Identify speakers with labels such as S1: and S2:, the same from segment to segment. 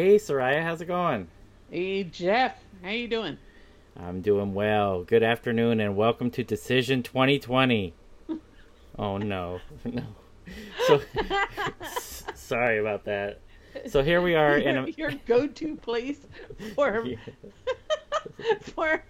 S1: Hey, Soraya, how's it going?
S2: Hey, Jeff, how you doing?
S1: I'm doing well. Good afternoon, and welcome to Decision 2020. oh no, no. So, sorry about that. So here we are
S2: your,
S1: in a
S2: your go-to place for
S1: Yeah.
S2: for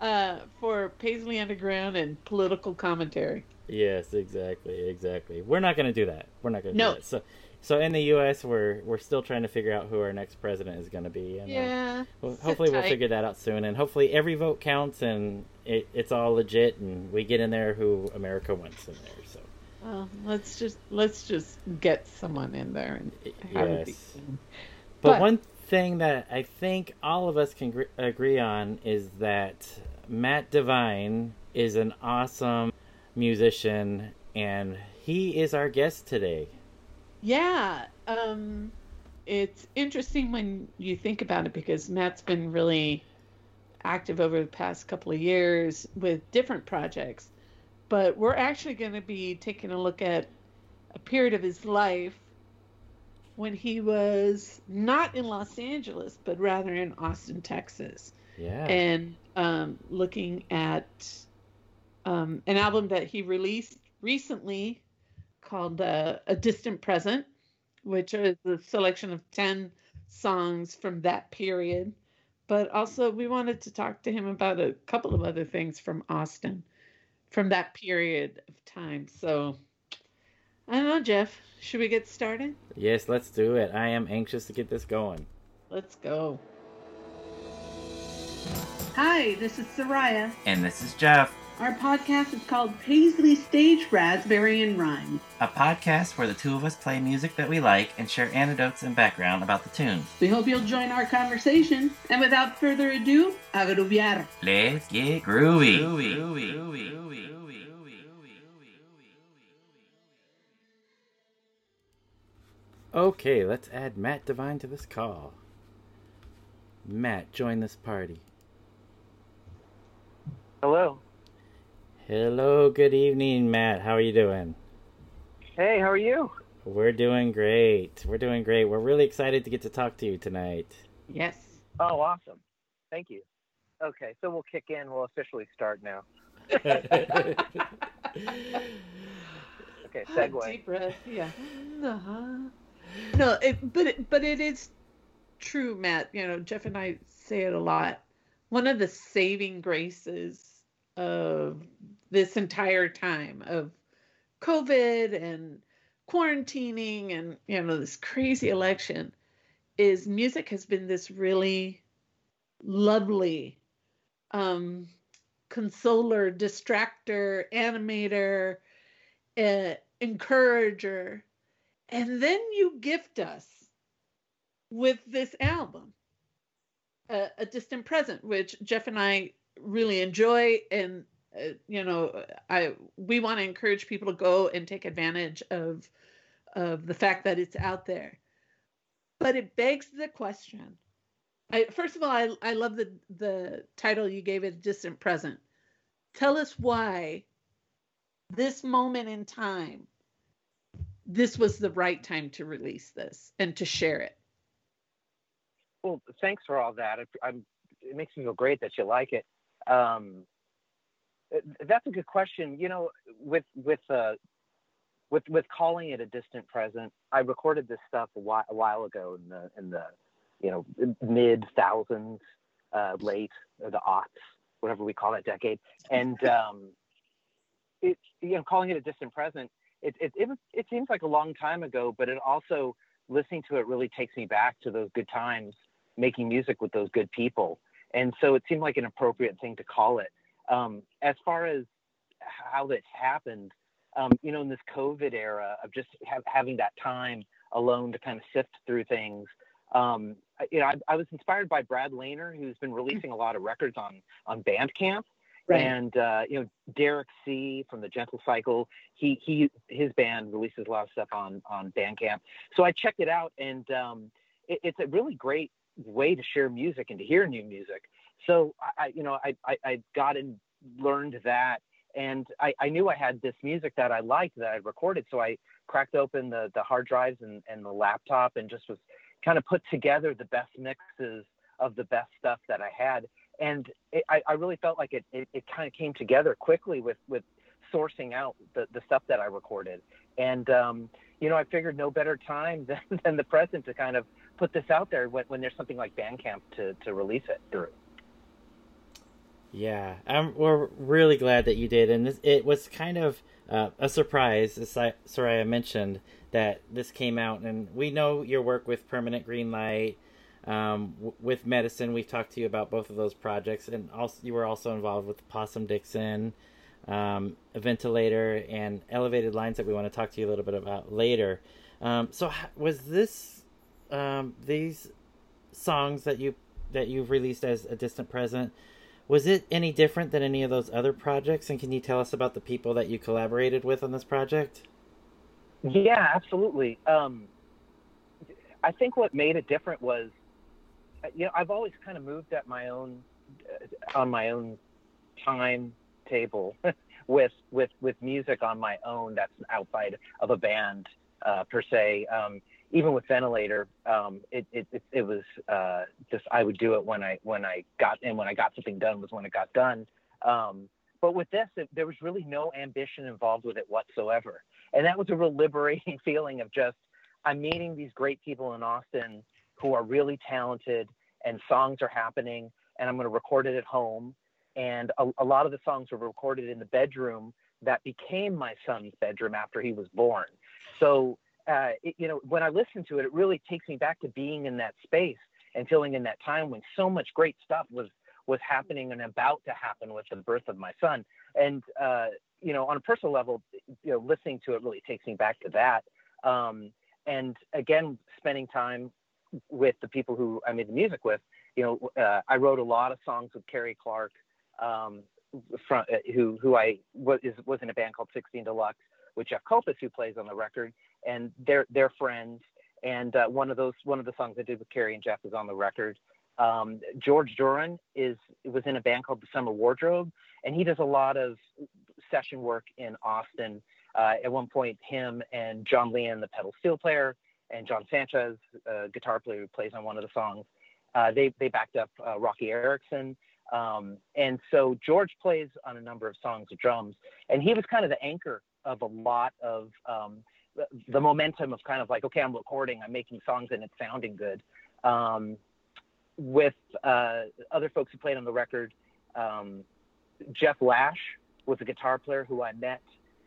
S2: uh, for Paisley Underground and political commentary.
S1: Yes, exactly, exactly. We're not going to do that. We're not going to
S2: No.
S1: do that. So, so in the U.S., we're we're still trying to figure out who our next president is going to be. And, uh, well, hopefully, we'll figure that out soon, and hopefully, every vote counts, and it, it's all legit, and we get in there who America wants in there. So,
S2: Well, let's just let's just get someone in there and have it be.
S1: yes. But,
S2: But-
S1: one thing that I think all of us can gr- agree on is that Matt Devine is an awesome musician, and he is our guest today.
S2: Yeah, um, it's interesting when you think about it because Matt's been really active over the past couple of years with different projects. But we're actually going to be taking a look at a period of his life when he was not in Los Angeles, but rather in Austin, Texas
S1: Yeah.
S2: and um, looking at um, an album that he released recently called uh, A Distant Present, which is a selection of 10 songs from that period. But also, we wanted to talk to him about a couple of other things from Austin from that period of time. So, I don't know, Jeff. Should we get started?
S1: yes, let's do it. I am anxious to get this going.
S2: Let's go. Hi, this is Soraya.
S1: And this is Jeff,
S2: Our podcast is called Paisley Stage Raspberry and Rhyme.
S1: a podcast where the two of us play music that we like and share anecdotes and background about the tunes.
S2: We hope you'll join our conversation. And without further ado, agruviar.
S1: Let's get groovy. Okay, let's add Matt Devine to this call. Matt, join this party.
S3: Hello.
S1: Hello, good evening, Matt. How are you doing?
S3: Hey, how are you?
S1: We're doing great. We're doing great. We're really excited to get to talk to you tonight.
S2: Yes.
S3: Oh, awesome. Thank you. Okay, so we'll kick in. We'll officially start now. Okay, segue.
S2: Deep breath. Yeah. Uh-huh. No, it, but it, but it is true, Matt. You know, Jeff and I say it a lot. One of the saving graces of this entire time of COVID and quarantining and you know this crazy election is music has been this really lovely um consoler distractor animator uh, encourager. And then you gift us with this album a, a distant present which jeff and i really enjoy. And uh, you know i we want to encourage people to go and take advantage of of the fact that it's out there but it begs the question I, first of all I, I love the the title you gave it distant present tell us why this moment in time this was the right time to release this and to share it
S3: Well, thanks for all that. I'm, it makes me feel great that you like it. Um, that's a good question. You know, with with uh, with with calling it a distant present, I recorded this stuff a while, a while ago in the in the you know mid thousands, uh, late or the aughts, whatever we call that decade, and um, it you know calling it a distant present. It it it, it seems like a long time ago, but it also listening to it really takes me back to those good times making music with those good people. And so it seemed like an appropriate thing to call it. Um, as far as how this happened, um, you know, in this COVID era of just ha- having that time alone to kind of sift through things, um, you know, I, I was inspired by Brad Laner, who's been releasing a lot of records on on Bandcamp, and uh, you know Derek See from the Gentle Cycle, he he his band releases a lot of stuff on on Bandcamp. So I checked it out, and um, it, it's a really great way to share music and to hear new music. So I, you know I, I I got and learned that, and I, I knew I had this music that I liked that I recorded. So I cracked open the the hard drives and and the laptop and just was kind of put together the best mixes of the best stuff that I had. And it, I, I really felt like it, it, it kind of came together quickly with, with sourcing out the, the stuff that I recorded. And, um, you know, I figured no better time than, than the present to kind of put this out there when, when there's something like Bandcamp to, to release it through.
S1: Yeah, we're really glad that you did. And this, it was kind of uh, a surprise, as Soraya mentioned, that this came out. And we know your work with Permanent Green Light, um, w- with Medicine. We've talked to you about both of those projects. And also, you were also involved with Possum Dixon um, a ventilator, and elevated lines that we want to talk to you a little bit about later. Um, so, was this um, these songs that you that you've released as a distant present? Was it any different than any of those other projects? And can you tell us about the people that you collaborated with on this project?
S3: Yeah, absolutely. Um, I think what made it different was, you know, I've always kind of moved at my own, uh, on my own time table with with with music on my own that's outside of a band uh, per se. Um, even with Ventilator, um, it, it, it, it, was uh, just I would do it when I when I got and when I got something done was when it got done. Um, but with this, it, there was really no ambition involved with it whatsoever, and that was a real liberating feeling of just I'm meeting these great people in Austin who are really talented, and songs are happening, and I'm going to record it at home and a, a lot of the songs were recorded in the bedroom that became my son's bedroom after he was born. So, uh, it, you know, when I listen to it, it really takes me back to being in that space and feeling in that time when so much great stuff was was happening and about to happen with the birth of my son. And uh, you know, on a personal level, you know, listening to it really takes me back to that. Um, and again, spending time with the people who I made the music with. You know, uh, I wrote a lot of songs with Carrie Clark um, from, uh, who who I was was in a band called 16 Deluxe with Jeff Kopis, who plays on the record, and they're they're friends. And uh, one of those one of the songs I did with Carrie and Jeff is on the record. Um, George Duran is was in a band called the Summer Wardrobe, and he does a lot of session work in Austin. Uh, at one point, him and John Leon, the pedal steel player, and John Sanchez, uh, guitar player who plays on one of the songs, uh, they they backed up uh, Roky Erickson um, and so George plays on a number of songs of drums, and he was kind of the anchor of a lot of um, the, momentum of kind of like, okay, I'm recording, I'm making songs, and it's sounding good. Um, with uh, other folks who played on the record, um, Jeff Lash was a guitar player who I met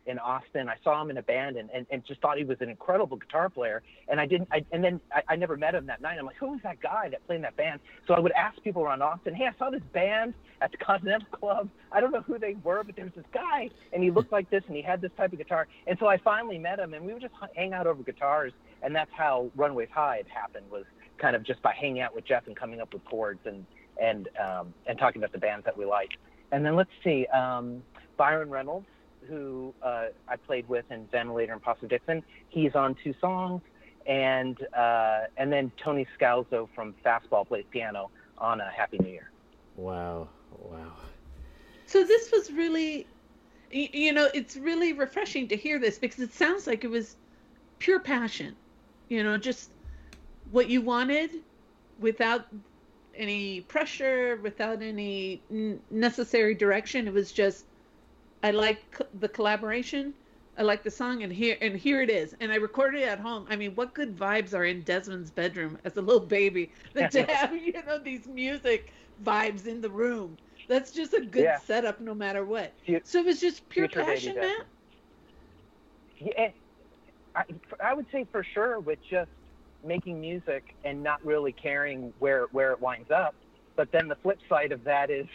S3: in Austin. I saw him in a band and, and, and just thought he was an incredible guitar player. And I didn't, I, and then I, I never met him that night. I'm like, who was that guy that played in that band? So I would ask people around Austin, hey, I saw this band at the Continental Club. I don't know who they were, but there was this guy and he looked like this and he had this type of guitar. And so I finally met him and we would just hang out over guitars. And that's how Runways High had happened was kind of just by hanging out with Jeff and coming up with chords and, and, um, and talking about the bands that we liked. And then let's see, um, Byron Reynolds who uh, I played with in Ventilator and Possum Dixon. He's on two songs, and uh, and then Tony Scalzo from Fastball plays piano on a Happy New Year.
S1: Wow, wow.
S2: So this was really, you know, it's really refreshing to hear this because it sounds like it was pure passion. You know, just what you wanted without any pressure, without any necessary direction. It was just I like the collaboration. I like the song, and here and here it is. And I recorded it at home. I mean, what good vibes are in Desmond's bedroom as a little baby? That to have you know these music vibes in the room. That's just a good yeah. setup, no matter what. so it was just pure passion, man.
S3: Yeah, I, I would say for sure with just making music and not really caring where where it winds up. But then the flip side of that is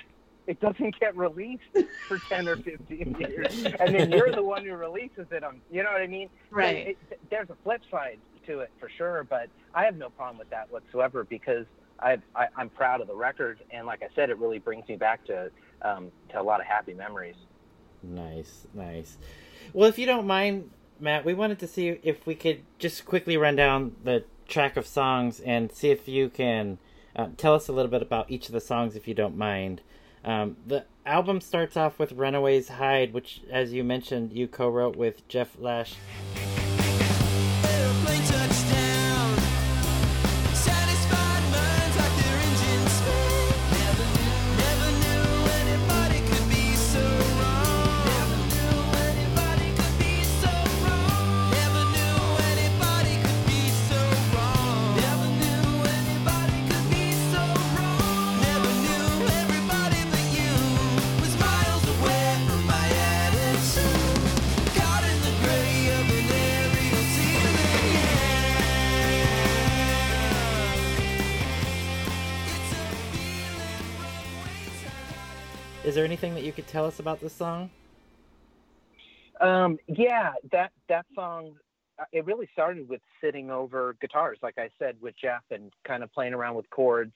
S3: it doesn't get released for 10 or 15 years and then you're the one who releases it on you know what i mean?
S2: Right.
S3: it, it, there's a flip side to it for sure but i have no problem with that whatsoever because I've, I, i'm proud of the record and like i said it really brings me back to um, to a lot of happy memories.
S1: Nice nice. Well if you don't mind matt we wanted to see if we could just quickly run down the track of songs and see if you can uh, tell us a little bit about each of the songs if you don't mind um, the album starts off with Runaways Hide, which, as you mentioned, you co wrote with Jeff Lash. Tell us about this song?
S3: Um, yeah, that that song. uh, It really started with sitting over guitars, like I said, with Jeff, and kind of playing around with chords.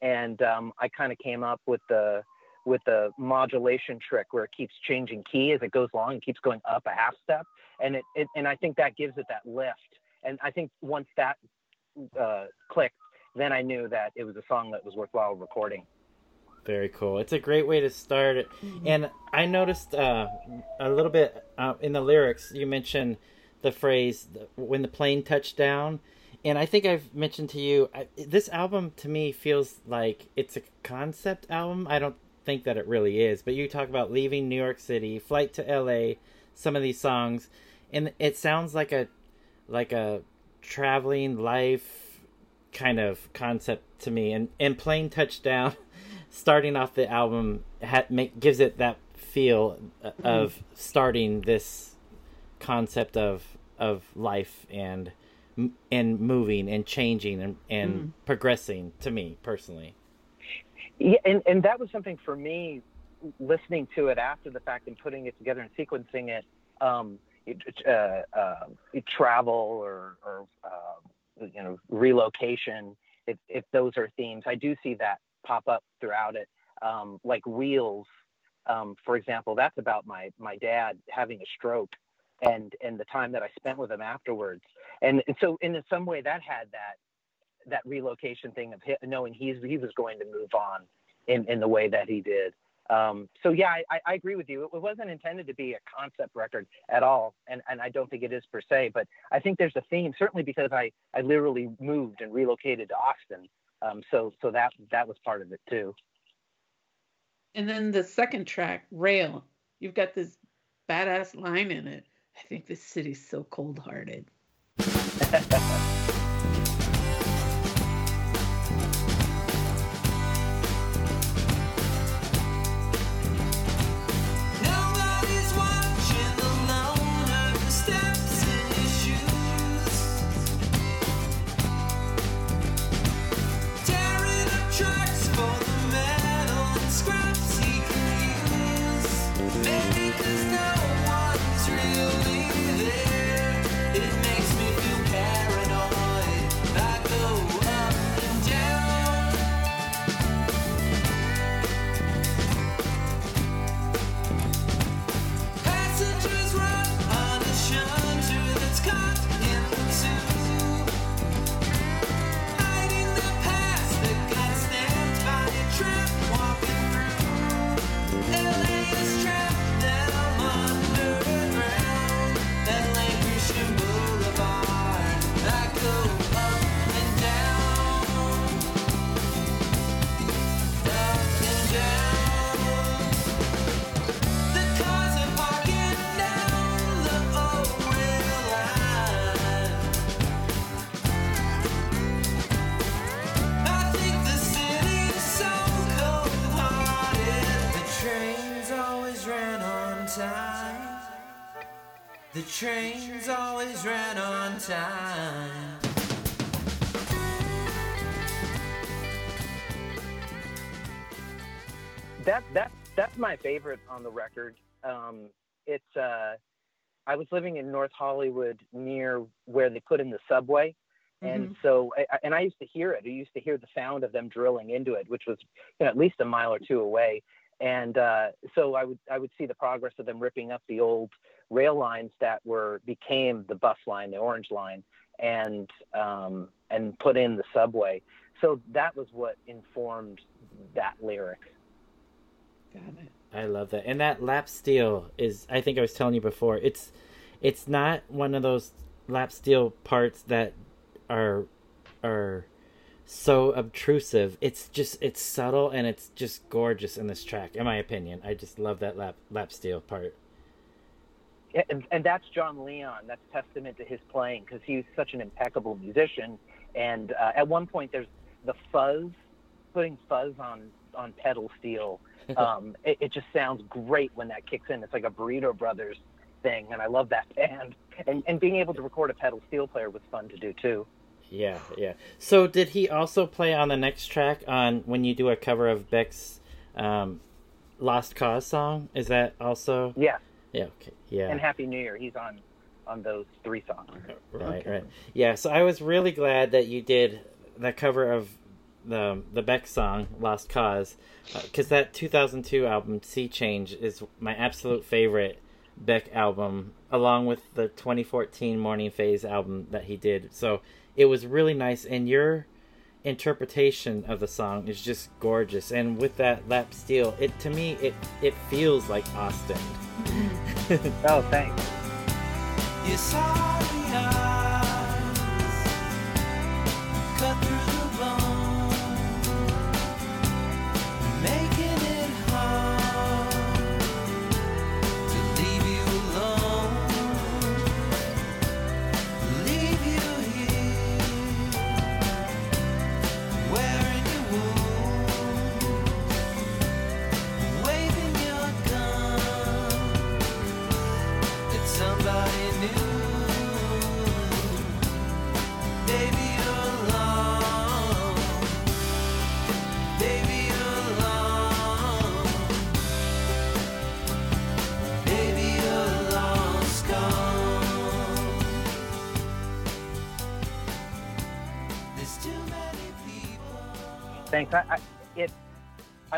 S3: And um, I kind of came up with the with the modulation trick where it keeps changing key as it goes along and keeps going up a half step, and it, it and I think that gives it that lift. And I think once that uh, clicked, then I knew that it was a song that was worthwhile recording.
S1: Very cool. It's a great way to start it. And I noticed uh, a little bit uh, in the lyrics, you mentioned the phrase when the plane touched down. And I think I've mentioned to you, I, this album to me feels like it's a concept album. I don't think that it really is, but you talk about leaving New York City, flight to LA, some of these songs, and it sounds like a like a traveling life kind of concept to me. And and plane touchdown starting off the album ha- make, gives it that feel of starting this concept of of life and and moving and changing and, and
S2: Mm.
S1: progressing to me personally.
S3: Yeah, and, and that was something for me listening to it after the fact and putting it together and sequencing it. Um, uh, uh, travel or, or uh, you know relocation. If, if those are themes, I do see that pop up throughout it. Um, like Wheels, um, for example, that's about my my dad having a stroke and and the time that I spent with him afterwards. And, and so in some way that had that that relocation thing of knowing he's he was going to move on in, in the way that he did. Um, so yeah, I, I agree with you. It wasn't intended to be a concept record at all, and, and I don't think it is per se. But I think there's a theme, certainly because I, I literally moved and relocated to Austin. Um, so so that that was part of it too.
S2: And then the second track, Rail, you've got this badass line in it. I think this city's so cold hearted.
S4: Nobody's watching alone of the steps in that that
S3: that's my favorite on the record. Um, it's uh, I was living in North Hollywood near where they put in the subway, and so I, I- and I used to hear it. I used to hear the sound of them drilling into it, which was you know, at least a mile or two away. And uh, so I would I would see the progress of them ripping up the old rail lines that were became the bus line, the Orange Line, and um, and put in the subway. So that was what informed that lyric.
S2: Got it.
S1: I love that. And that lap steel is I think I was telling you before, it's it's not one of those lap steel parts that are are so obtrusive. It's just it's subtle and it's just gorgeous in this track, in my opinion. I just love that lap lap steel part.
S3: Yeah, and, and that's John Leon. That's testament to his playing because he's such an impeccable musician. And uh, at one point, there's the fuzz, putting fuzz on on pedal steel. Um, it, it just sounds great when that kicks in. It's like a Burrito Brothers thing, and I love that band. And and being able to record a pedal steel player was fun to do too.
S1: Yeah, yeah. So did he also play on the next track on when you do a cover of Beck's um Lost Cause song? Is that also?
S3: Yeah,
S1: Yeah. Okay. Yeah.
S3: and Happy New Year. He's on on those three songs.
S1: Right,
S2: Okay.
S1: right. Yeah, so I was really glad that you did that cover of the the Beck song "Lost Cause" uh, because that 2002 album "Sea Change" is my absolute favorite Beck album, along with the 2014 Morning Phase album that he did. So it was really nice, and your interpretation of the song is just gorgeous. And with that lap steel, it to me it it feels like Austin.
S3: Oh, thanks.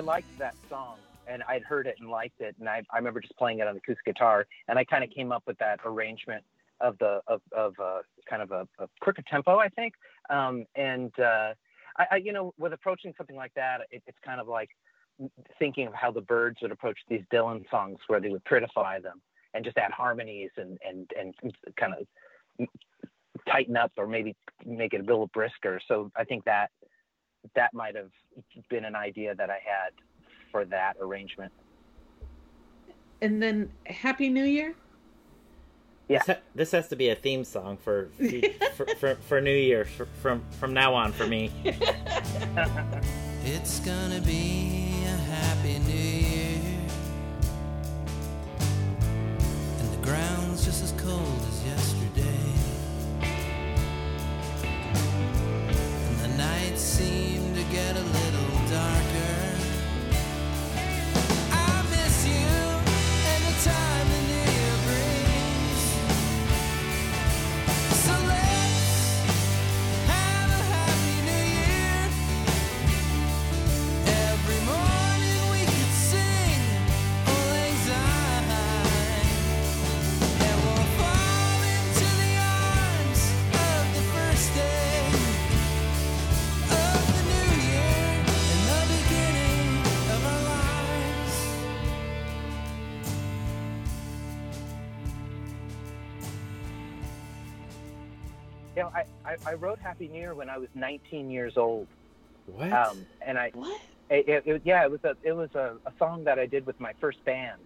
S3: Liked that song and I'd heard it and liked it and I, I remember just playing it on the acoustic guitar and I kind of came up with that arrangement of the of, of uh, kind of a, a quicker tempo I think. Um, and uh, I, I you know with approaching something like that it, it's kind of like thinking of how the Byrds would approach these Dylan songs where they would prettify them and just add harmonies and and and kind of tighten up or maybe make it a little brisker. So I think that that might have been an idea that I had for that arrangement.
S2: And then Happy New Year.
S3: Yeah.
S1: This, has to be a theme song for for, for, for New Year for, from from now on for me.
S4: It's gonna be a happy new year. And the ground's just as cold as yesterday. And the nights seem I,
S3: I, I wrote Happy New Year when I was 19 years old,
S1: What?
S3: um, and I
S2: What?
S3: it, it, it- yeah it was a it was a, a song that I did with my first band,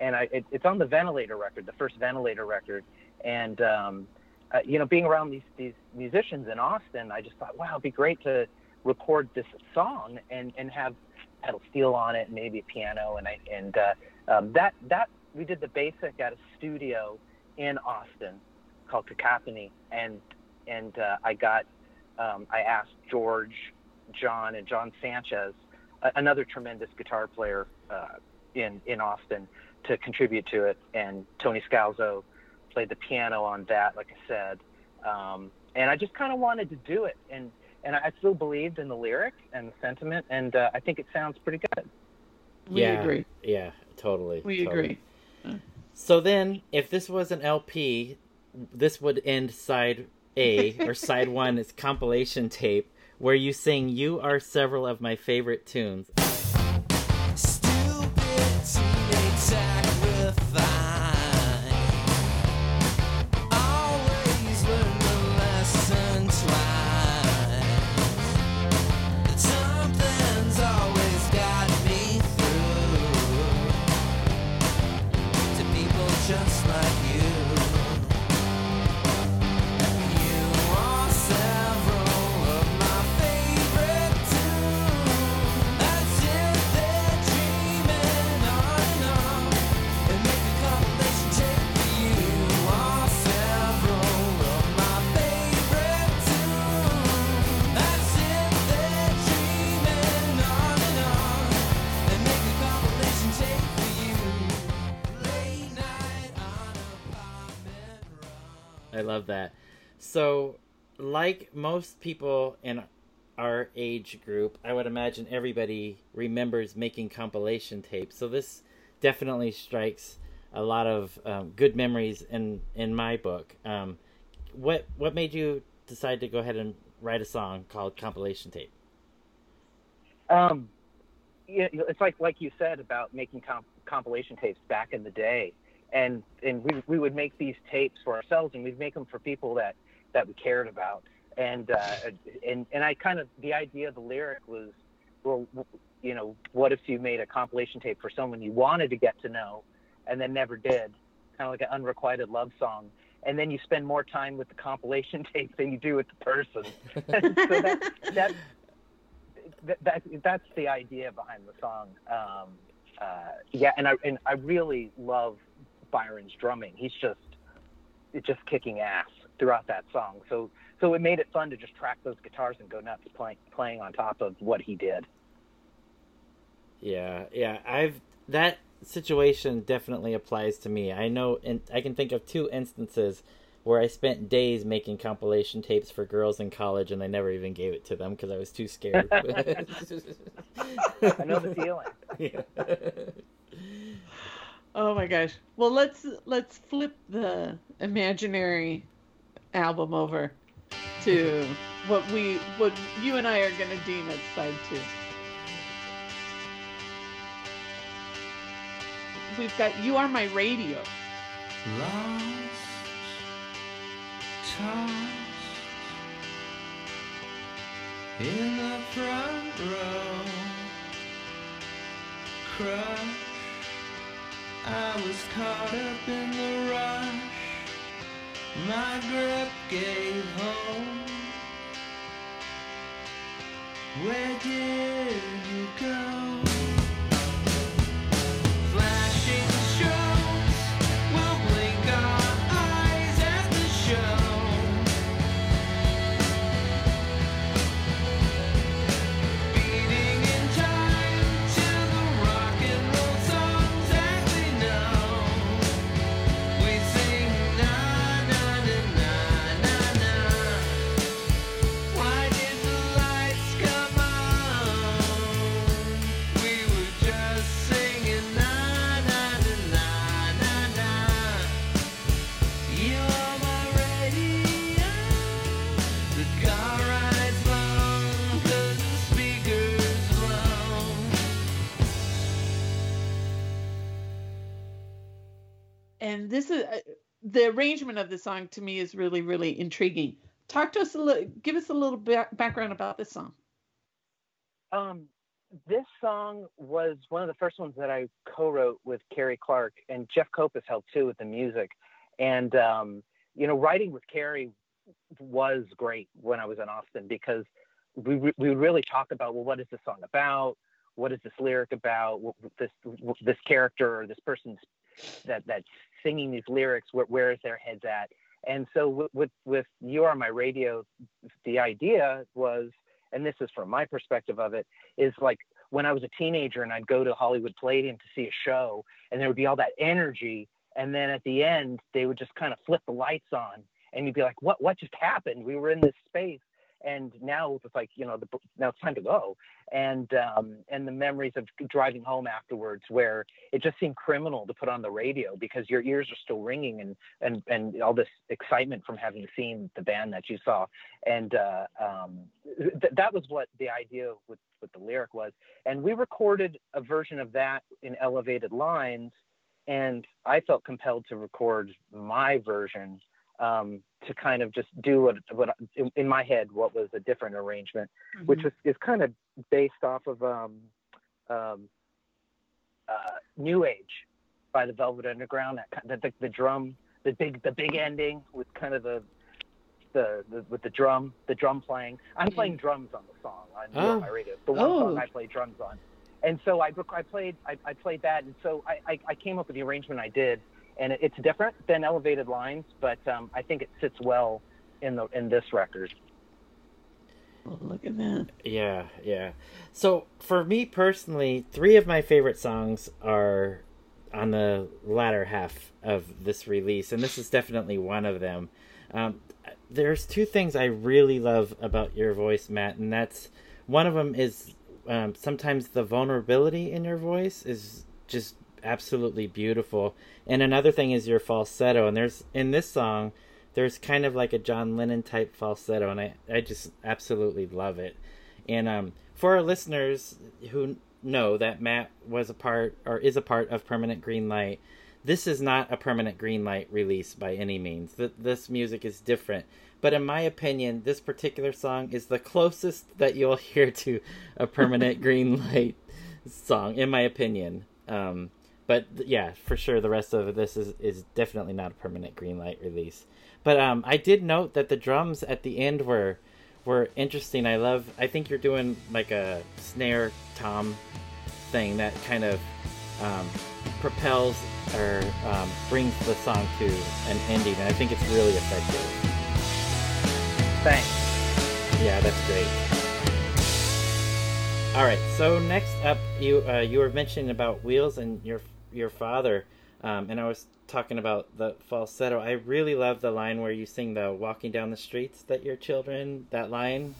S3: and I it, it's on the Ventilator record, the first Ventilator record, and um, uh, you know being around these these musicians in Austin, I just thought wow it'd be great to record this song and and have pedal steel on it, and maybe a piano, and I and uh, um, that that we did the basic at a studio in Austin called Cacophony, and and uh, I got um, I asked George, John, and John Sanchez, a- another tremendous guitar player uh, in in Austin, to contribute to it, and Tony Scalzo played the piano on that, like I said, um, and I just kind of wanted to do it, and and I still believed in the lyric and the sentiment, and uh, I think it sounds pretty good.
S2: We
S1: yeah,
S2: agree.
S1: Yeah, totally.
S2: We
S1: totally.
S2: agree.
S1: So then, if this was an LP, this would end side A or side one is compilation tape where you sing "You Are Several of My Favorite Tunes." So, like most people in our age group, I would imagine everybody remembers making compilation tapes. So this definitely strikes a lot of um, good memories in in my book. Um, what what made you decide to go ahead and write a song called compilation tape?
S3: Um, yeah, it's like like you said about making comp- compilation tapes back in the day, and and we we would make these tapes for ourselves, and we'd make them for people that that we cared about, and uh, and and I kind of the idea of the lyric was, well, you know, what if you made a compilation tape for someone you wanted to get to know, and then never did, kind of like an unrequited love song. And then you spend more time with the compilation tape than you do with the person. so that, that that, that that's the idea behind the song. Um, uh, yeah, and I and I really love Byron's drumming. He's just just kicking ass throughout that song. So so it made it fun to just track those guitars and go nuts playing playing on top of what he did.
S1: Yeah, yeah. I've that situation definitely applies to me. I know, and I can think of two instances where I spent days making compilation tapes for girls in college, and I never even gave it to them because I was too scared.
S3: I know the feeling.
S1: Yeah.
S2: Oh my gosh. Well, let's let's flip the imaginary album over to what we what you and I are going to deem as side 2. We've got You Are My Radio.
S4: Lost, tossed in the front row, crushed. I was caught up in the rush. My grip gave home. Where did you go? And
S2: this is uh, the arrangement of the song to me is really really intriguing. Talk to us a little give us a little ba- background about this song.
S3: Um, this song was one of the first ones that I co-wrote with Carrie Clark, and Jeff Kopus helped too with the music. And um, you know, writing with Carrie was great when I was in Austin because we we would really talk about well, what is this song about? What is this lyric about? What, this this character or this person's that that's singing these lyrics? Where, where is their heads at? And so with, with with you are my radio, the idea was and this is from my perspective of it, is like when I was a teenager and I'd go to Hollywood Palladium to see a show, and there would be all that energy, and then at the end they would just kind of flip the lights on, and you'd be like, "What? What just happened? We were in this space, and now it's like you know, the, now it's time to go." And um, and the memories of driving home afterwards, where it just seemed criminal to put on the radio because your ears are still ringing, and and and all this excitement from having seen the band that you saw, and uh, um, th- that was what the idea with with the lyric was. And we recorded a version of that in elevated lines, and I felt compelled to record my version um, to kind of just do what, what in, in my head what was a different arrangement, which was is kind of based off of um, um, uh, New Age by the Velvet Underground. That the, the drum, the big the big ending with kind of the the, the with the drum, the drum playing. I'm playing drums on the song on
S1: Oh.
S3: my radio. The one
S2: Oh.
S3: song I play drums on. And so I, I played I, I played that, and so I, I, I came up with the arrangement I did, and it, it's different than Elevated Lines, but um, I think it sits well in the in this record.
S2: Oh, look at that.
S1: Yeah, yeah. So for me personally, three of my favorite songs are on the latter half of this release, and this is definitely one of them. Um, there's two things I really love about your voice, Matt, and that's one of them is um, sometimes the vulnerability in your voice is just absolutely beautiful, and another thing is your falsetto. And there's in this song, there's kind of like a John Lennon type falsetto, and I I just absolutely love it. And um, for our listeners who know that Matt was a part or is a part of Permanent Green Light, this is not a Permanent Green Light release by any means. Th- this music is different. But in my opinion, this particular song is the closest that you'll hear to a Permanent Green Light song, in my opinion. Um, but yeah, for sure, the rest of this is, is definitely not a Permanent Green Light release. But um, I did note that the drums at the end were were interesting. I love. I think you're doing like a snare tom thing that kind of um, propels or um, brings the song to an ending, and I think it's really effective.
S3: Thanks.
S1: Yeah, that's great. All right, so next up, you uh, you were mentioning about wheels and your your father, um, and I was talking about the falsetto. I really love the line where you sing the "Walking down the streets" that your children. That line.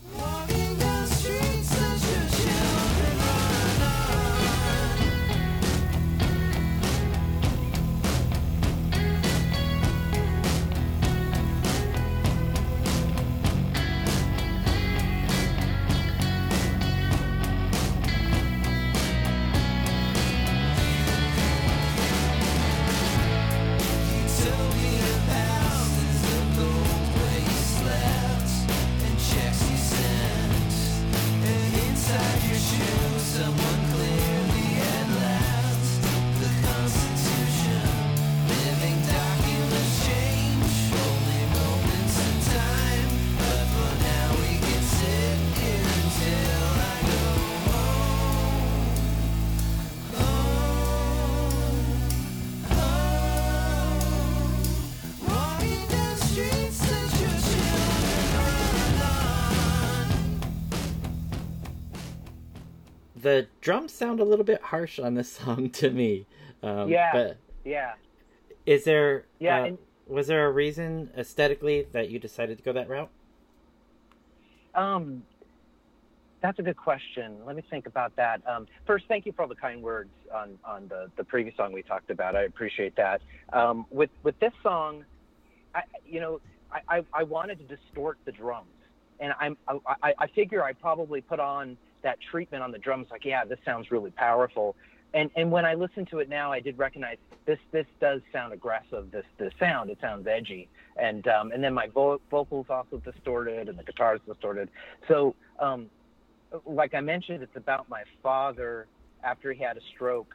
S1: Drums sound a little bit harsh on this song to me. Um,
S3: Yeah.
S1: But
S3: Yeah.
S1: is there?
S3: Yeah,
S1: uh,
S3: and-
S1: was there a reason aesthetically that you decided to go that route?
S3: Um, that's a good question. Let me think about that. Um, first, thank you for all the kind words on, on the, the previous song we talked about. I appreciate that. Um, with with this song, I, you know, I, I, I wanted to distort the drums, and I'm I, I, I figure I probably put on that treatment on the drums. Like, yeah, this sounds really powerful. And and when I listen to it now, I did recognize this this does sound aggressive. This this sound it sounds edgy, and um, and then my vo- vocals also distorted, and the guitar's distorted. So um, like I mentioned, it's about my father after he had a stroke.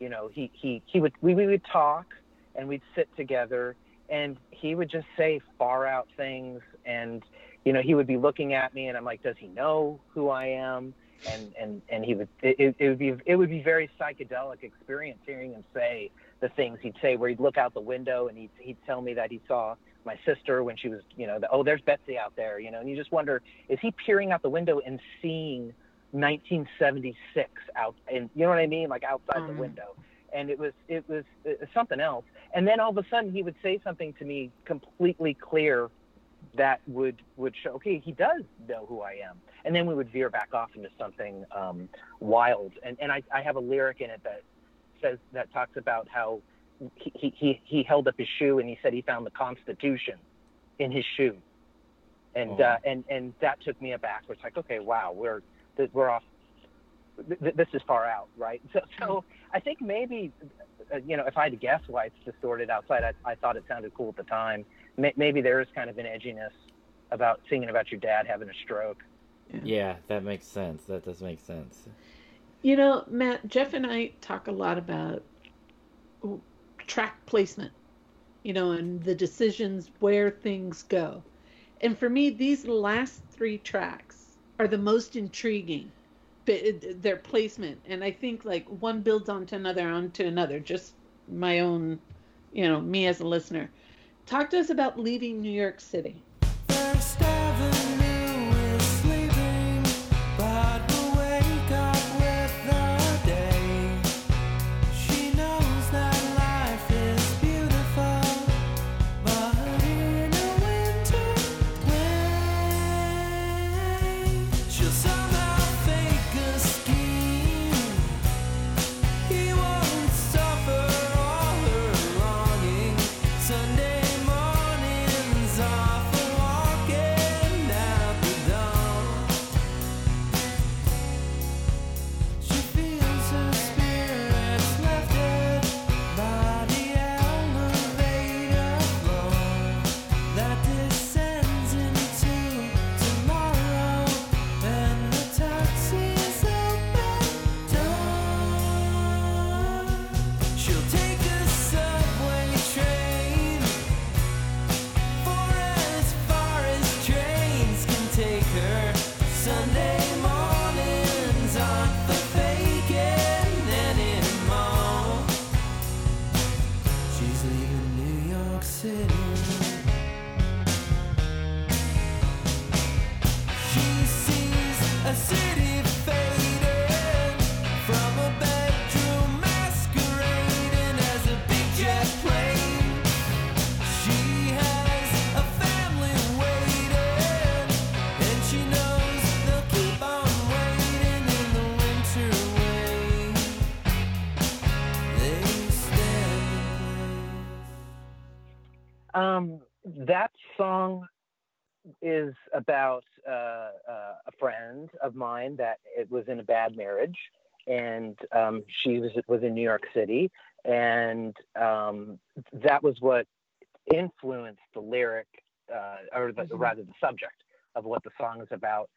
S3: You know, he he he would we, we would talk and we'd sit together and he would just say far out things and you know he would be looking at me and I'm like, does he know who I am? And and and he would it, it would be it would be very psychedelic experience hearing him say the things. He'd say where he'd look out the window and he'd he'd tell me that he saw my sister when she was you know the, oh there's Betsy out there you know and you just wonder is he peering out the window and seeing 1976 out and you know what I mean? Like outside the window. And it was it was uh, something else. And then all of a sudden he would say something to me completely clear that would would show okay he does know who I am and then we would veer back off into something um, wild. And and I, I have a lyric in it that says that talks about how he, he, he, he held up his shoe and he said he found the Constitution in his shoe. And
S1: Oh.
S3: uh, and and that took me aback. It's like okay wow we're we're off th- th- this is far out right? So so I think maybe uh, you know if I had to guess why it's distorted outside I, I thought it sounded cool at the time. Maybe there is kind of an edginess about singing about your dad having a stroke
S1: Yeah, that makes sense. That does make sense.
S2: You know, Matt, Jeff and I talk a lot about track placement, you know, and the decisions where things go. And for me, these last three tracks are the most intriguing, but uh, their placement. And I think like one builds onto another, onto another, just my own, you know, me as a listener. Talk to us about leaving New York City.
S4: First is
S3: about uh, uh, a friend of mine that it was in a bad marriage, and um, she was was in New York City, and um, that was what influenced the lyric, uh, or the,
S2: Mhm.
S3: rather the subject of what the song is about.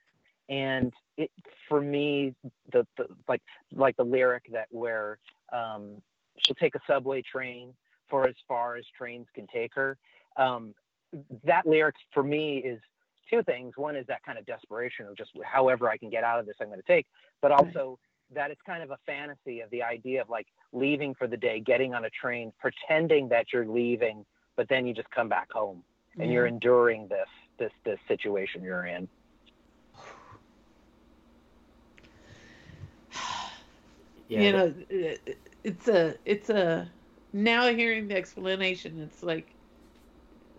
S3: And it, for me, the, the like like the lyric that where um, she'll take a subway train for as far as trains can take her. Um, that lyric for me is two things. One is that kind of desperation of just however I can get out of this, I'm going to take, but also that it's kind of a fantasy of the idea of like leaving for the day, getting on a train, pretending that you're leaving, but then you just come back home and you're enduring this this this situation you're in.
S1: Yeah,
S2: you know uh, it's a it's a now hearing the explanation it's like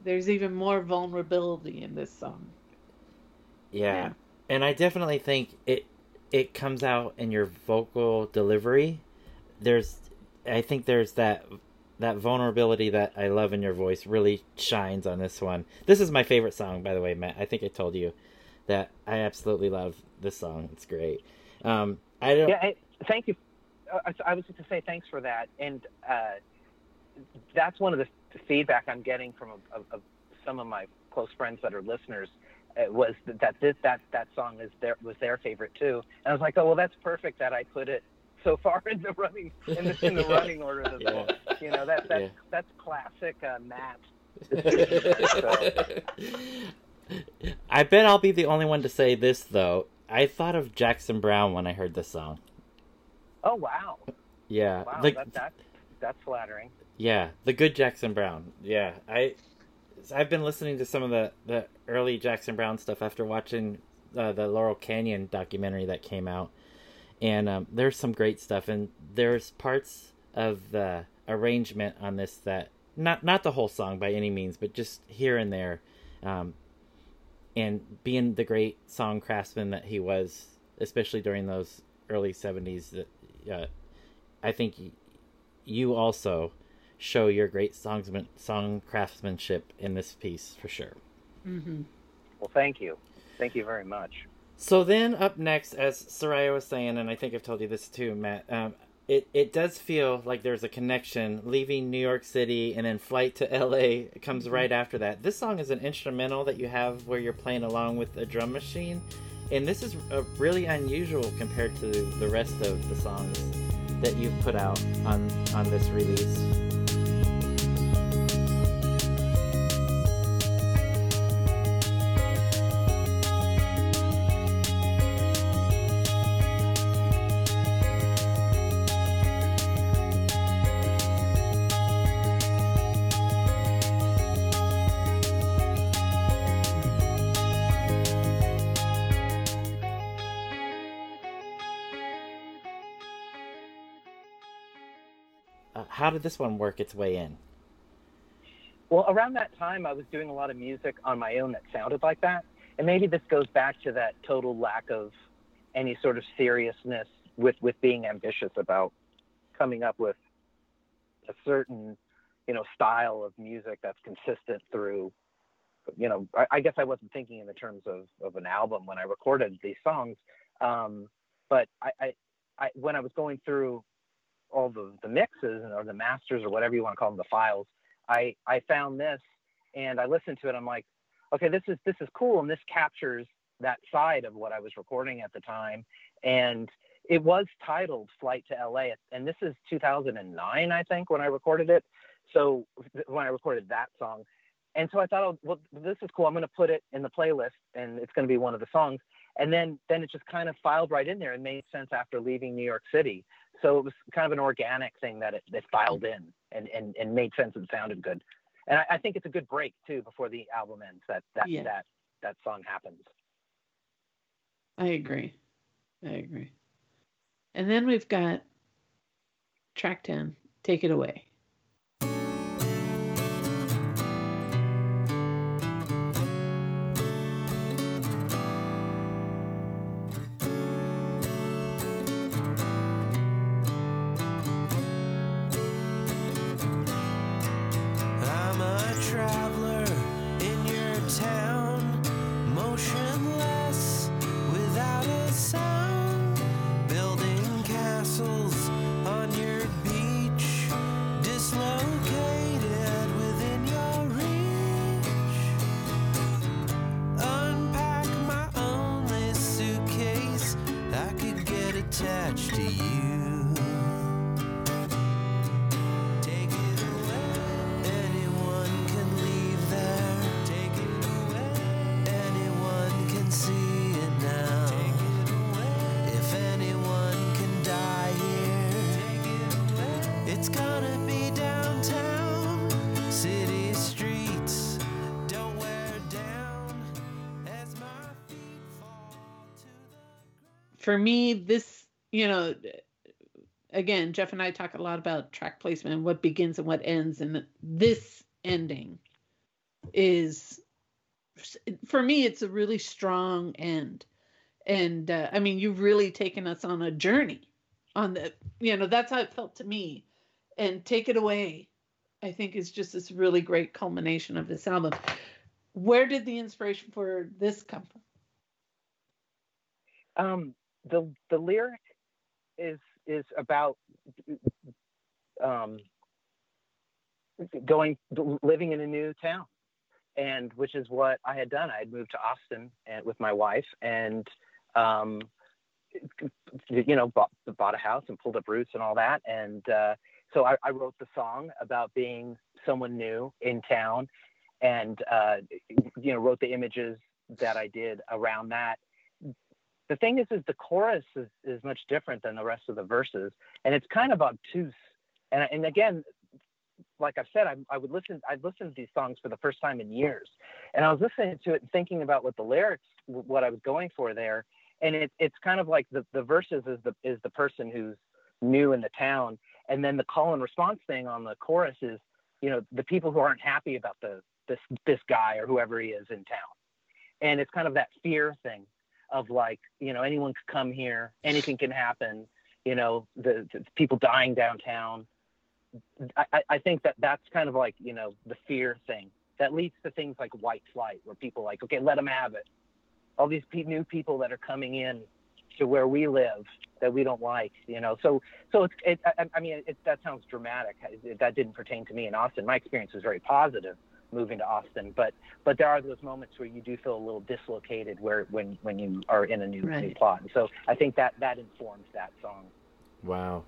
S2: there's even more vulnerability in this song
S1: Yeah.
S2: Yeah.
S1: And I definitely think it it comes out in your vocal delivery. There's I think there's that that vulnerability that I love in your voice really shines on this one. This is my favorite song by the way, Matt. I think I told you that I absolutely love this song. It's great. Um I don't
S3: Yeah, I, thank you. Uh, I- I was just to say thanks for that, and uh, that's one of the feedback I'm getting from a, a, a, some of my close friends that are listeners. Uh, was that this that that song is their was their favorite too, and I was like, oh well, that's perfect that I put it so far in the running in the, in the running order of the
S1: Yeah.
S3: book. You know that that's
S1: Yeah.
S3: that's classic uh, Matt.
S1: I bet I'll be the only one to say this though. I thought of Jackson Browne when I heard this song.
S3: Oh wow,
S1: Yeah,
S3: wow,
S1: like
S3: that, that that's flattering.
S1: yeah, the good Jackson Browne. Yeah, I I've been listening to some of the the early Jackson Browne stuff after watching uh, the Laurel Canyon documentary that came out, and um, there's some great stuff, and there's parts of the arrangement on this that not not the whole song by any means, but just here and there, um, and being the great song craftsman that he was, especially during those early '70s, that uh, I think you also show your great songsman, song craftsmanship in this piece for sure.
S2: mm-hmm.
S3: Well, thank you, thank you very much.
S1: So then up next, as Soraya was saying, and I think I've told you this too, Matt, um, it, it does feel like there's a connection leaving New York City and then flight to LA comes right after that. This song is an instrumental that you have where you're playing along with a drum machine. And this is uh really unusual compared to the rest of the songs that you've put out on, on this release. How did this one work its way in?
S3: Well, around that time, I was doing a lot of music on my own that sounded like that. And maybe this goes back to that total lack of any sort of seriousness with, with being ambitious about coming up with a certain, you know, style of music that's consistent through, you know, I, I guess I wasn't thinking in the terms of, of an album when I recorded these songs. Um, but I, I, I, when I was going through all the, the mixes or the masters or whatever you want to call them, the files, I, I found this and I listened to it. I'm like, okay, this is this is cool, and this captures that side of what I was recording at the time. And it was titled "Flight to LA," and this is 2009, I think, when I recorded it. So when I recorded that song, and so I thought, oh, well, this is cool. I'm going to put it in the playlist, and it's going to be one of the songs. And then then it just kind of filed right in there and made sense after leaving New York City. So it was kind of an organic thing that it, filed in. and and and made sense and sounded good. And I, I think it's a good break too before the album ends. That that
S2: Yeah.
S3: that that song happens.
S2: I agree. I agree. And then we've got track 10, Take It Away. For me, this, you know, again, Jeff and I talk a lot about track placement and what begins and what ends. And this ending is, for me, it's a really strong end. And uh, I mean, you've really taken us on a journey on the, you know, that's how it felt to me. And Take It Away, I think, is just this really great culmination of this album. Where did the inspiration for this come from?
S3: um, the the lyric is is about um, going living in a new town, and which is what I had done. I had moved to Austin and with my wife, and um, you know bought bought a house and pulled up roots and all that, and uh, so I, I wrote the song about being someone new in town, and uh, you know wrote the images that I did around that the thing is is the chorus is, is much different than the rest of the verses and it's kind of obtuse. And, and again like i've said I, I would listen i'd listened to these songs for the first time in years. And i was listening to it and thinking about what the lyrics what i was going for there. And it, it's kind of like the, the verses is the is the person who's new in the town. And then the call and response thing on the chorus is you know the people who aren't happy about the this this guy or whoever he is in town. And it's kind of that fear thing of like you know anyone could come here anything can happen you know the, the people dying downtown. I, I- think that that's kind of like you know the fear thing. That leads to things like white flight where people like okay let them have it. All these new people that are coming in to where we live that we don't like you know? So so it's it, I, I mean it, that sounds dramatic. It- that didn't pertain to me in austin. My experience was very positive moving to austin but but there are those moments where you do feel a little dislocated where when when you are in a new, new plot and so i think that that informs that song
S1: Wow.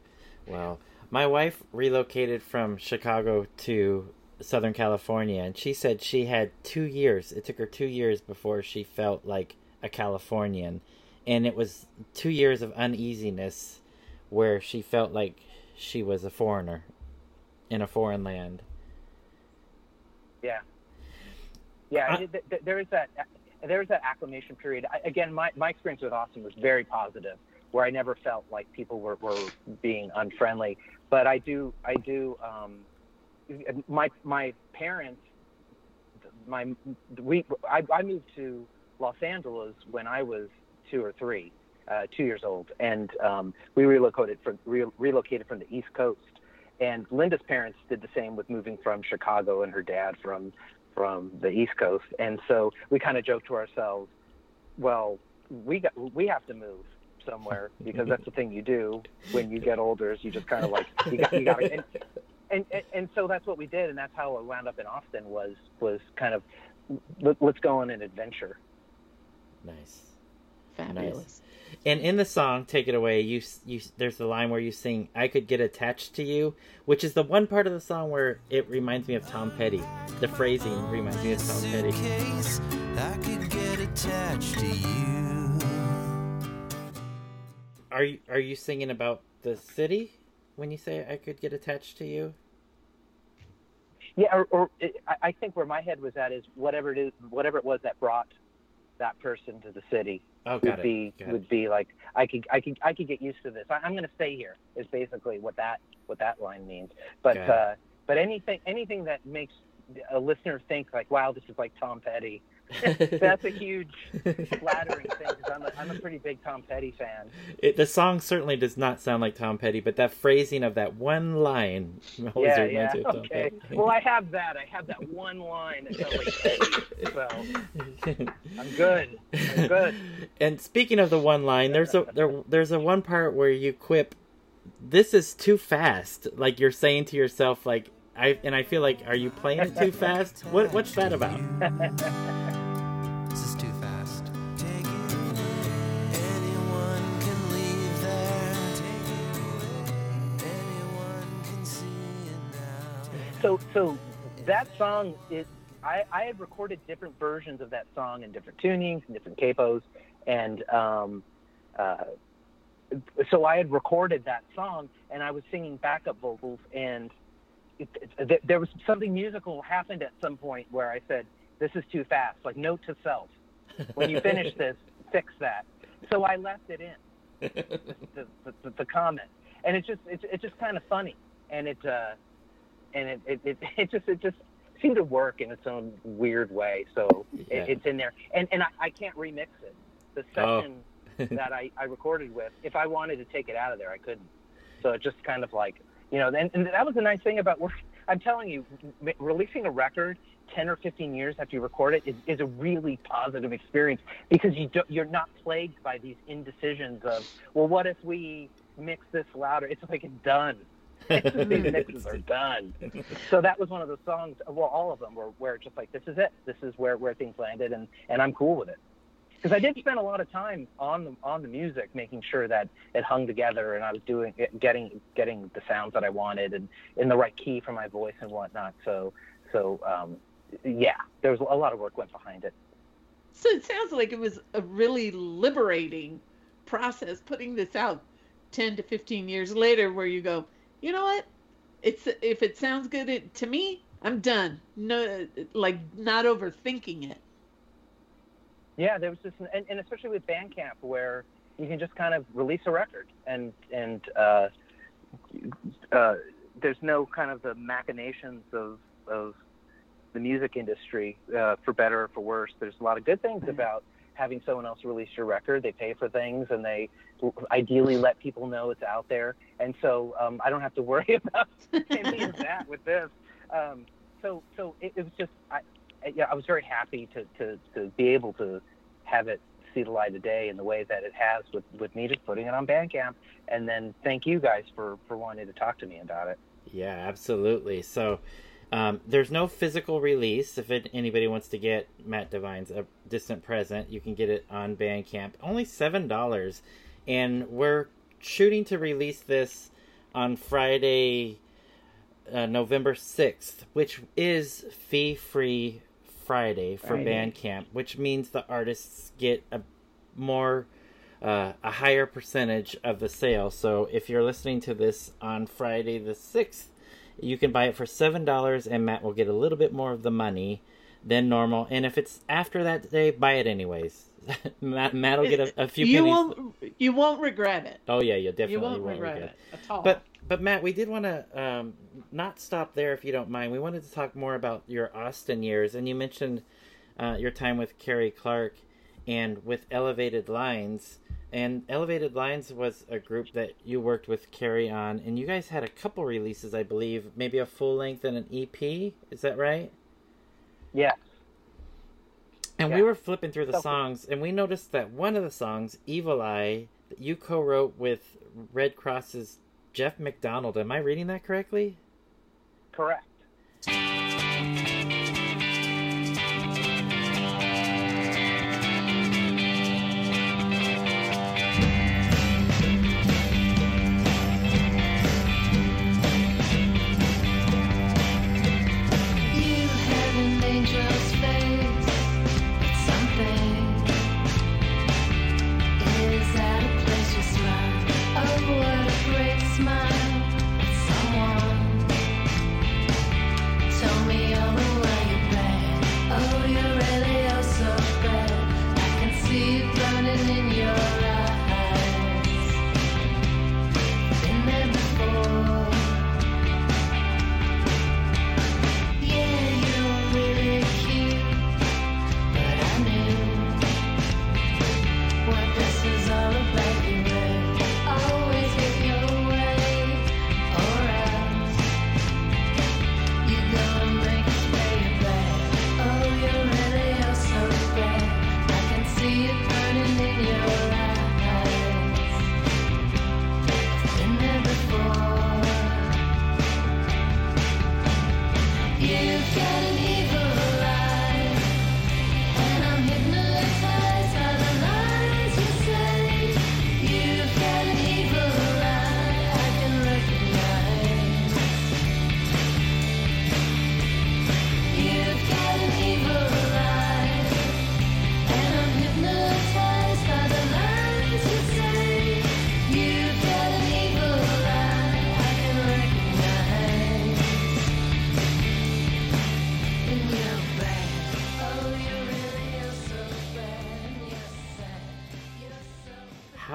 S1: Wow. My wife relocated from Chicago to Southern California, and she said she had two years. It took her two years before she felt like a Californian. And it was two years of uneasiness where she felt like she was a foreigner in a foreign land.
S3: Yeah. Yeah,
S1: I-
S3: it- th- th- there is that there is that acclimation period. I, again, my, my experience with Austin was very positive, where I never felt like people were, were being unfriendly. But I do I do um, my my parents my we I, I moved to Los Angeles when I was two or three, uh, two years old, and um, we relocated from re- relocated from the East Coast. And Linda's parents did the same with moving from Chicago, and her dad from from the East Coast. And so we kind of joked to ourselves, well, we got we have to move somewhere because that's the thing you do when you get older is you just kind of like you got you got and, and and and so that's what we did and that's how I wound up in Austin was was kind of let, let's go on an adventure.
S1: Nice.
S2: Fabulous.
S1: And in the song "Take It Away," you you there's the line where you sing "I could get attached to you," which is the one part of the song where it reminds me of Tom Petty. The phrasing reminds me of Tom Petty.
S4: I could get attached to you.
S1: Are you are you singing about the city when you say "I could get attached to you"?
S3: Yeah, or, or it, I I think where my head was at is whatever it is, whatever it was that brought that person to the city
S1: Oh,
S3: would
S1: it.
S3: be
S1: got it.
S3: would be like I could I could I could get used to this. I, I'm going to stay here. Is basically what that what that line means. But uh, but anything anything that makes a listener think like, wow, this is like Tom Petty. That's a huge flattering thing because I'm a, I'm a pretty big Tom Petty fan.
S1: It, the song certainly does not sound like Tom Petty, but that phrasing of that one line always
S3: yeah,
S1: reminds
S3: yeah,
S1: me of Tom
S3: okay.
S1: Petty.
S3: Well, I have that. I have that one line that sounds like Petty. So I'm good. I'm good.
S1: And speaking of the one line, there's a there, there's a one part where you quip, "This is too fast." Like you're saying to yourself, like I and I feel like, are you playing it too fast? What what's that about?
S4: This is too fast. Take it away. Anyone can leave there. Take it away. Anyone can see it now.
S3: So so that song is I, I had recorded different versions of that song in different tunings and different capos and um, uh, so I had recorded that song and I was singing backup vocals and it, it, there was something musical happened at some point where I said this is too fast like note to self when you finish this fix that so I left it in the, the, the, the comment, and it's just it's, it's just kind of funny, and it uh, and it, it, it, it just it just seemed to work in its own weird way. So
S1: Yeah.
S3: it, it's in there, and and I, I can't remix it. The
S1: Oh.
S3: session that I, I recorded with, if I wanted to take it out of there, I couldn't. So it just kind of like you know, and, and that was the nice thing about work. I'm telling you, releasing a record 10 or 15 years after you record it is, is a really positive experience because you do, you're not plagued by these indecisions of, well, what if we mix this louder? It's like it's done. These mixes are done. So that was one of the songs, well, all of them were where just like, this is it. This is where, where things landed, and, and I'm cool with it. Because I did spend a lot of time on the on the music, making sure that it hung together, and I was doing getting getting the sounds that I wanted, and in the right key for my voice and whatnot. So so um, yeah, there was a lot of work went behind it.
S2: So it sounds like it was a really liberating process putting this out 10 to 15 years later where you go, you know what? It's if it sounds good it, to me, I'm done. No like not overthinking it.
S3: Yeah, there was just, and, and especially with Bandcamp, where you can just kind of release a record, and and uh, uh, there's no kind of the machinations of of the music industry, uh, for better or for worse. There's a lot of good things about having someone else release your record. They pay for things, and they ideally let people know it's out there. And so um, I don't have to worry about any of that with this. Um, so so it, it was just I, I- yeah, I was very happy to, to, to be able to have it see the light of day in the way that it has with, with me just putting it on Bandcamp. And then thank you guys for, for wanting to talk to me about it.
S1: Yeah, absolutely. So um, there's no physical release. If it, anybody wants to get Matt Devine's A Distant Present, you can get it on Bandcamp. Only $7. And we're shooting to release this on Friday, uh, November 6th, which is fee free Friday for
S3: Friday.
S1: Bandcamp, which means the artists get a more uh, a higher percentage of the sale. So if you're listening to this on Friday the 6th, you can buy it for $7 and Matt will get a little bit more of the money than normal. And if it's after that day, buy it anyways. Matt, Matt will get a, a few
S2: you
S1: pennies.
S2: won't you won't regret it.
S1: Oh yeah, you definitely
S2: you won't,
S1: won't
S2: regret,
S1: regret
S2: it at all.
S1: But but Matt, we did want to um, not stop there if you don't mind. We wanted to talk more about your Austin years, and you mentioned uh, your time with Carrie Clark and with Elevated Lines. And Elevated Lines was a group that you worked with Carrie on, and you guys had a couple releases, I believe, maybe a full length and an EP. Is that right?
S3: Yeah.
S1: And we were flipping through the
S3: So-
S1: songs, and we noticed that one of the songs, "Evil Eye," that you co-wrote with Redd Kross's Jeff McDonald. Am I reading that correctly?
S3: Correct.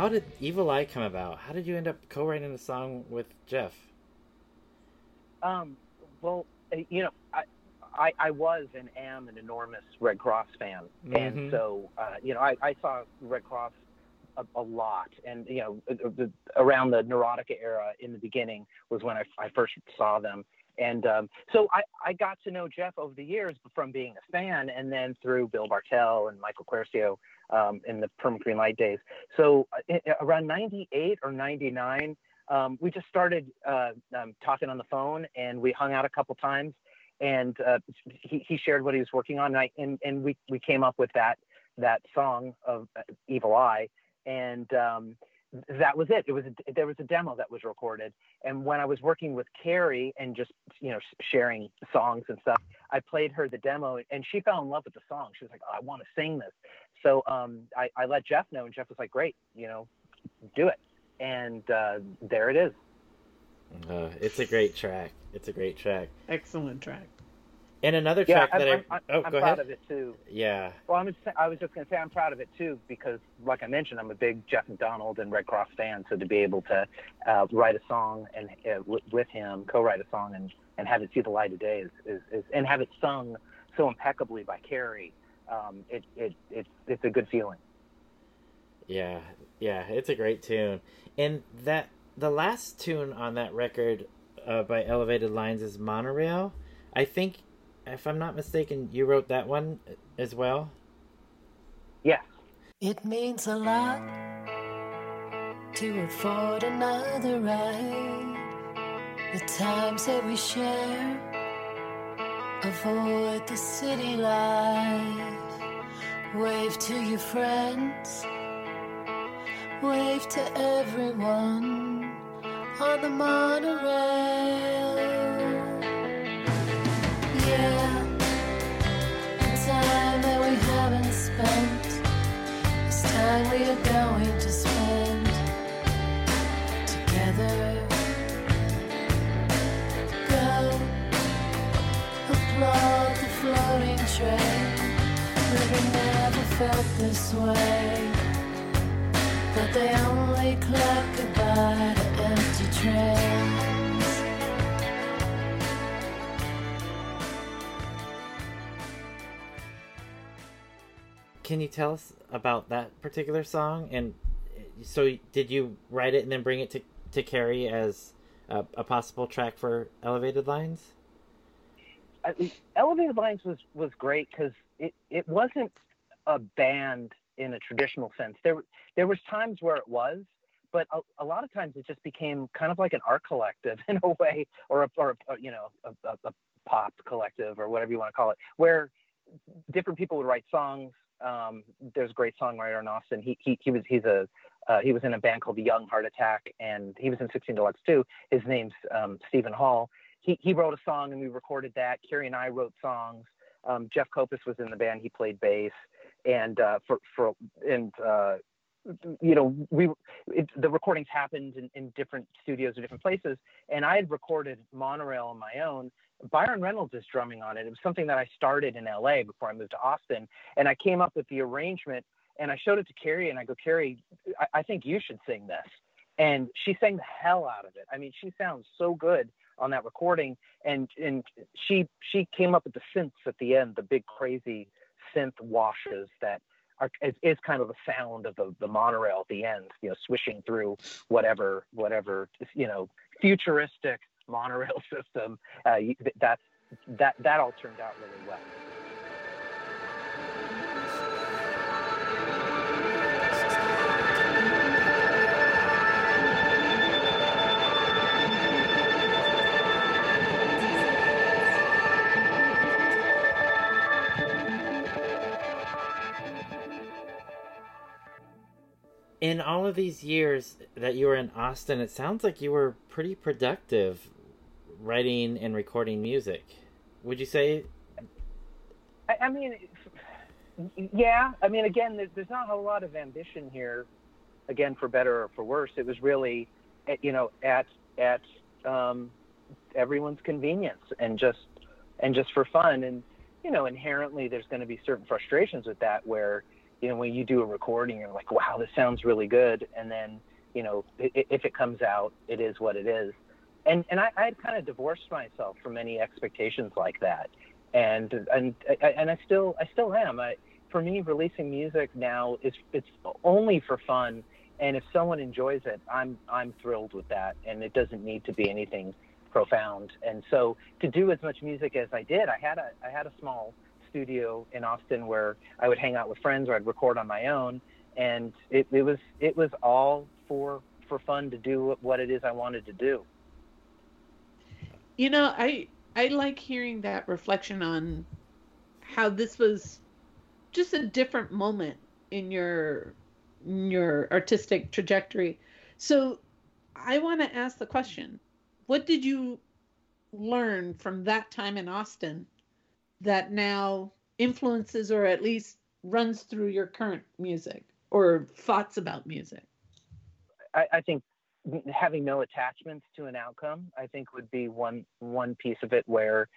S1: How did Evil Eye come about? How did you end up co-writing the song with Jeff?
S3: Um, well, uh, you know, I, I, I was and am an enormous Redd Kross fan,
S1: Mhm.
S3: and so uh, you know, I, I saw Redd Kross a, a lot, and you know, uh, around the Neurotica era in the beginning was when I, I first saw them, and um, so I, I got to know Jeff over the years from being a fan, and then through Bill Bartell and Michael Quercio um, in the Permanent Green Light days. So uh, around '98 or '99 um, we just started uh, um, talking on the phone and we hung out a couple times and uh, he, he shared what he was working on and, I, and, and we, we came up with that that song of uh, Evil Eye and um, that was it. It was a, there was a demo that was recorded and when I was working with Carrie and just you know sharing songs and stuff, I played her the demo and she fell in love with the song. She was like, oh, I want to sing this. So um, I, I let Jeff know and Jeff was like, great, you know, do it and uh, there it is.
S1: Uh, it's a great track. It's a great track.
S2: Excellent track.
S1: And another
S3: Yeah,
S1: track
S3: I'm,
S1: that
S3: I'm,
S1: I
S3: I'm,
S1: oh
S3: I'm
S1: go
S3: proud
S1: ahead.
S3: of it too.
S1: Yeah,
S3: Well, I'm just, I was just going to say I'm proud of it too because, like I mentioned, I'm a big Jeff McDonald and Redd Kross fan. So to be able to uh, write a song and uh, w- with him, co-write a song and, and have it see the light of day is, is, is and have it sung so impeccably by Carrie, um, it, it, it's it's a good feeling.
S1: yeah, yeah. It's a great tune. And that the last tune on that record uh, by Elevated Lines is Monorail. I think, if I'm not mistaken, you wrote that one as well.
S3: Yes.
S5: It means a lot to afford another ride. The times that we share, avoid the city life. Wave to your friends, wave to everyone on the monorail. But we haven't spent is time we are going to spend together. Go, upload the floating train. Never felt this way But they only clap goodbye to empty trains.
S1: Can you tell us about that particular song? And so, did you write it and then bring it to to Carrie as a, a possible track for Elevated Lines?
S3: Elevated Lines was was great because it, it wasn't a band in a traditional sense. There there was times where it was, but a, a lot of times it just became kind of like an art collective in a way, or a, or a, you know a, a pop collective or whatever you want to call it, where different people would write songs. Um, there's a great songwriter in Austin. He he, he was he's a uh, he was in a band called the Young Heart Attack, and he was in 16 Deluxe too. His name's um, Stephen Hall. He he wrote a song and we recorded that. Carrie and I wrote songs. Um, Jeff Copus was in the band. He played bass, and uh, for for and uh, you know we it, the recordings happened in, in different studios or different places. And I had recorded Monorail on my own. Byron Reynolds is drumming on it. It was something that I started in LA before I moved to Austin, and I came up with the arrangement and I showed it to Carrie and I go, Carrie, I, I think you should sing this. And she sang the hell out of it. I mean, she sounds so good on that recording. And and she she came up with the synths at the end, the big crazy synth washes that are is, is kind of the sound of the, the monorail at the end, you know, swishing through whatever whatever you know futuristic monorail system. Uh, that that that all turned out really well.
S1: In all of these years that you were in Austin, it sounds like you were pretty productive writing and recording music. Would you say?
S3: I, I mean, yeah. I mean, again, there's, there's not a lot of ambition here. Again, for better or for worse, it was really, you know, at at um, everyone's convenience and just and just for fun. And you know, inherently, there's going to be certain frustrations with that, where you know, when you do a recording, you're like, wow, this sounds really good, and then you know, if it comes out, it is what it is. And and I, I had kind of divorced myself from any expectations like that and and and I still I still am. I, for me, releasing music now is it's only for fun, and if someone enjoys it, I'm I'm thrilled with that, and it doesn't need to be anything profound. And so to do as much music as I did, I had a I had a small studio in Austin where I would hang out with friends or I'd record on my own, and it, it was it was all for for fun to do what it is I wanted to do.
S2: You know, I I like hearing that reflection on how this was just a different moment in your in your artistic trajectory. So I want to ask the question, what did you learn from that time in Austin that now influences or at least runs through your current music or thoughts about music?
S3: I, I think having no attachments to an outcome, I think would be one one piece of it where,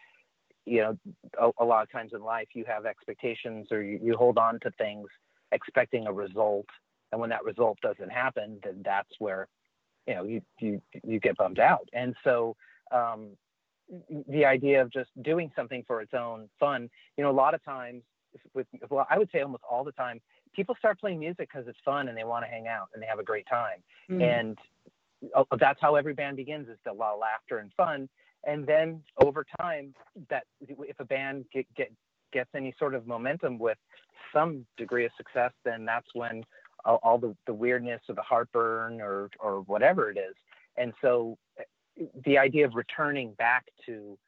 S3: you know, a, a lot of times in life you have expectations or you, you hold on to things expecting a result, and when that result doesn't happen, then that's where, you know, you you you get bummed out. And so, um, the idea of just doing something for its own fun, you know, a lot of times with well, I would say almost all the time, people start playing music because it's fun and they want to hang out and they have a great time. And uh, that's how every band begins is a lot of laughter and fun. And then over time that if a band get, get gets any sort of momentum with some degree of success then that's when all, all the, the weirdness or the heartburn or or whatever it is. And so the idea of returning back to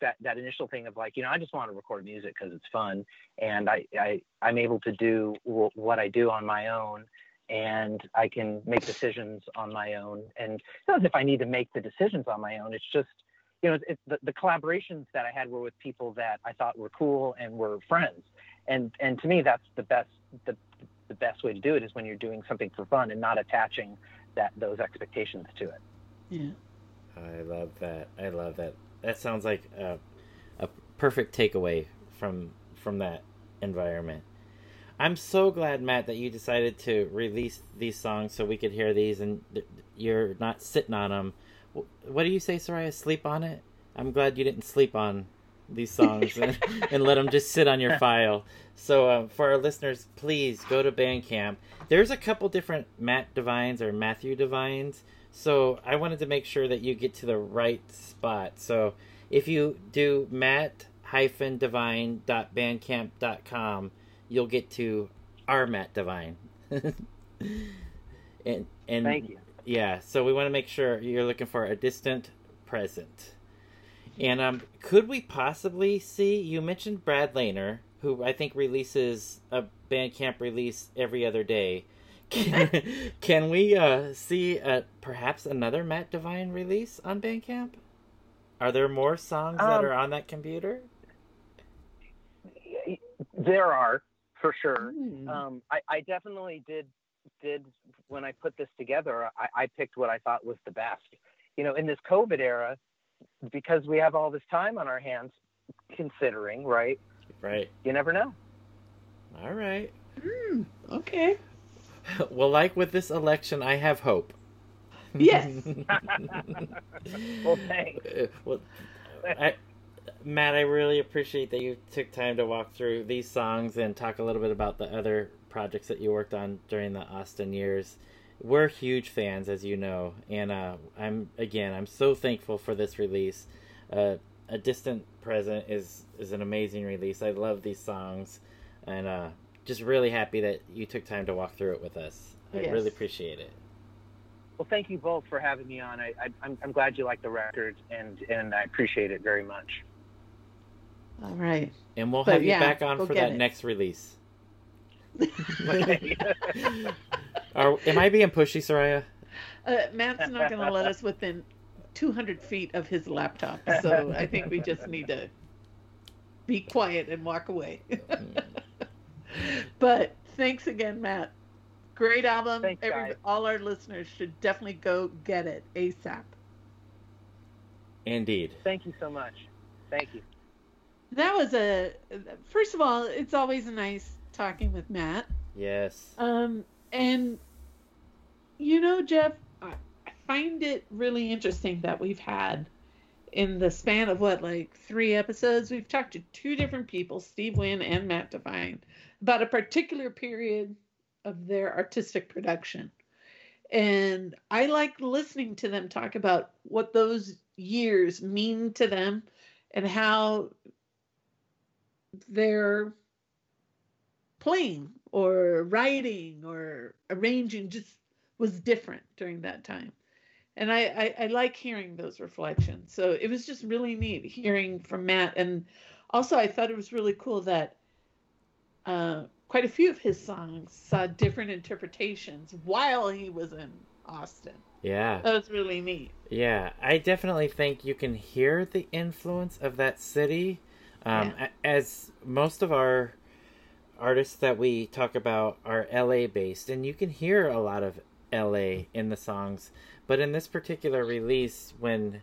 S3: that that initial thing of like you know I just want to record music because it's fun and I, I I'm able to do w- what I do on my own and I can make decisions on my own. And not as if I need to make the decisions on my own. It's just, you know, it's the, the collaborations that I had were with people that I thought were cool and were friends. And and to me, that's the best the the best way to do it is when you're doing something for fun and not attaching that those expectations to it.
S2: Yeah.
S1: I love that. I love that. That sounds like a, a perfect takeaway from from that environment. I'm so glad, Matt, that you decided to release these songs so we could hear these, and you're not sitting on them. What do you say, Soraya? Sleep on it? I'm glad you didn't sleep on these songs and, and let them just sit on your file. So, uh, for our listeners, please go to Bandcamp. There's a couple different Matt Devines or Matthew Divines. So, I wanted to make sure that you get to the right spot. So, if you do matt-divine.bandcamp.com, you'll get to our Matt Divine. and and
S3: Thank you.
S1: yeah, so we want to make sure you're looking for a distant present. And um, could we possibly see? You mentioned Brad Laner, who I think releases a Bandcamp release every other day. Can, can we uh, see uh, perhaps another Matt Divine release on Bandcamp? Are there more songs that
S3: Um,
S1: are on that computer?
S3: There are for sure.
S2: Mm.
S3: Um, I, I definitely did did when I put this together. I, I picked what I thought was the best. You know, in this COVID era, because we have all this time on our hands, considering right,
S1: Right.
S3: you never know.
S1: All right.
S2: Mm, okay.
S1: Well, like with this election, I have hope.
S2: Yes.
S3: Well, thanks.
S1: Uh, well, I, Matt, I really appreciate that you took time to walk through these songs and talk a little bit about the other projects that you worked on during the Austin years. We're huge fans, as you know, and uh, I'm again, I'm so thankful for this release. Uh, a distant present is is an amazing release. I love these songs, and uh, just really happy that you took time to walk through it with us. I
S2: Yes.
S1: really appreciate it.
S3: Well, thank you both for having me on. I, I, I'm, I'm glad you like the record, and and I appreciate it very much.
S2: All right.
S1: And we'll
S2: But
S1: have you back on for that
S2: it.
S1: next release. Are, am I being pushy, Soraya?
S2: Uh, Matt's not going to let us within 200 feet of his laptop, so I think we just need to be quiet and walk away. but thanks again, Matt. Great album.
S3: Thanks,
S2: Every,
S3: guys.
S2: all our listeners should definitely go get it ASAP.
S1: Indeed.
S3: Thank you so much. Thank you.
S2: That was a. First of all, it's always nice talking with Matt.
S1: Yes.
S2: Um, and you know, Jeff, I I find it really interesting that we've had in the span of what, like three episodes, we've talked to two different people, Steve Wynn and Matt Devine, about a particular period of their artistic production. And I like listening to them talk about what those years mean to them and how their playing or writing or arranging just was different during that time. And I, I, I like hearing those reflections. So it was just really neat hearing from Matt. And also, I thought it was really cool that uh, quite a few of his songs saw different interpretations while he was in Austin.
S1: Yeah.
S2: That was really neat.
S1: Yeah, I definitely think you can hear the influence of that city. Um,
S2: Yeah.
S1: As most of our artists that we talk about are LA based, and you can hear a lot of LA in the songs. But in this particular release, when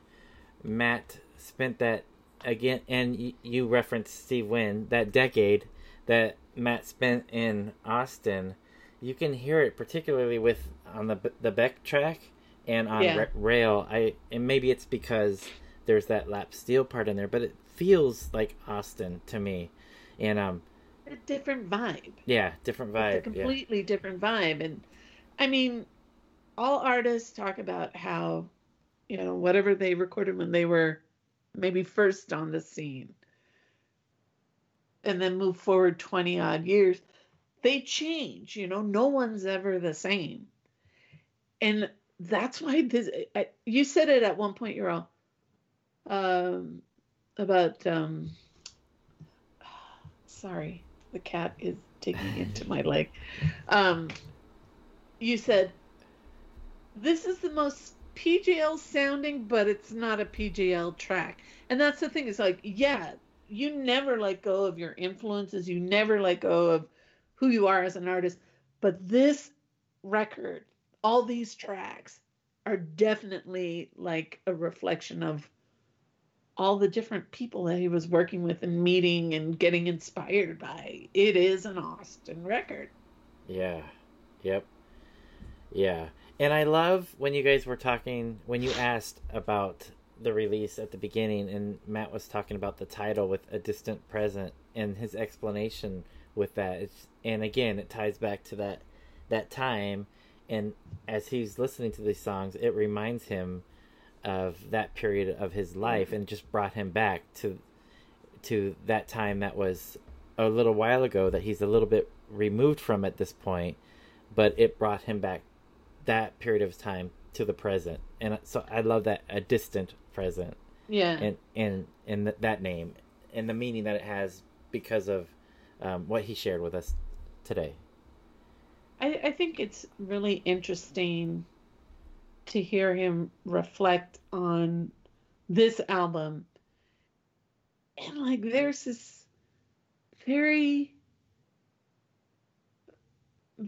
S1: Matt spent that again, and you referenced Steve Wynn, that decade that Matt spent in Austin, you can hear it particularly with on the the Beck track and on
S2: Yeah.
S1: Ra- Rail. I and maybe it's because there's that lap steel part in there, but it feels like Austin to me, and um
S2: A different vibe.
S1: yeah, different
S2: It's a
S1: vibe. Yeah.
S2: completely different vibe. And I mean, all artists talk about how, you know, whatever they recorded when they were maybe first on the scene and then move forward 20 odd years, they change, you know, no one's ever the same. And that's why this, I, you said it at one point, you're all, um, about, um, sorry, the cat is digging into my leg. Um, you said this is the most PGL sounding, but it's not a PGL track. And that's the thing. It's like, yeah, you never let go of your influences. You never let go of who you are as an artist. But this record, all these tracks, are definitely like a reflection of all the different people that he was working with and meeting and getting inspired by. It is an Austin record.
S1: Yeah. Yep. Yeah. And I love when you guys were talking when you asked about the release at the beginning and Matt was talking about the title with a distant present and his explanation with that. It's and again it ties back to that that time and as he's listening to these songs it reminds him of that period of his life and just brought him back to to that time that was a little while ago that he's a little bit removed from at this point but it brought him back that period of time to the present and so i love that a distant present
S2: Yeah.
S1: and and and th- that name and the meaning that it has because of um, what he shared with us today
S2: I, I think it's really interesting to hear him reflect on this album. And like there's this very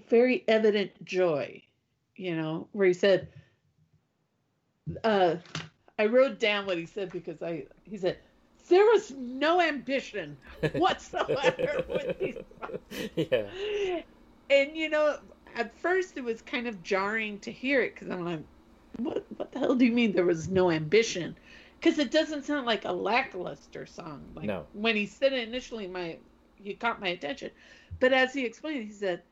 S2: very evident joy, you know, where he said uh I wrote down what he said because I he said there was no ambition whatsoever with these
S1: yeah
S2: and you know, at first it was kind of jarring to hear it because I'm like, what, what the hell do you mean there was no ambition? Because it doesn't sound like a lackluster song. Like
S1: No.
S2: when he said it initially, my he caught my attention, but as he explained, he said,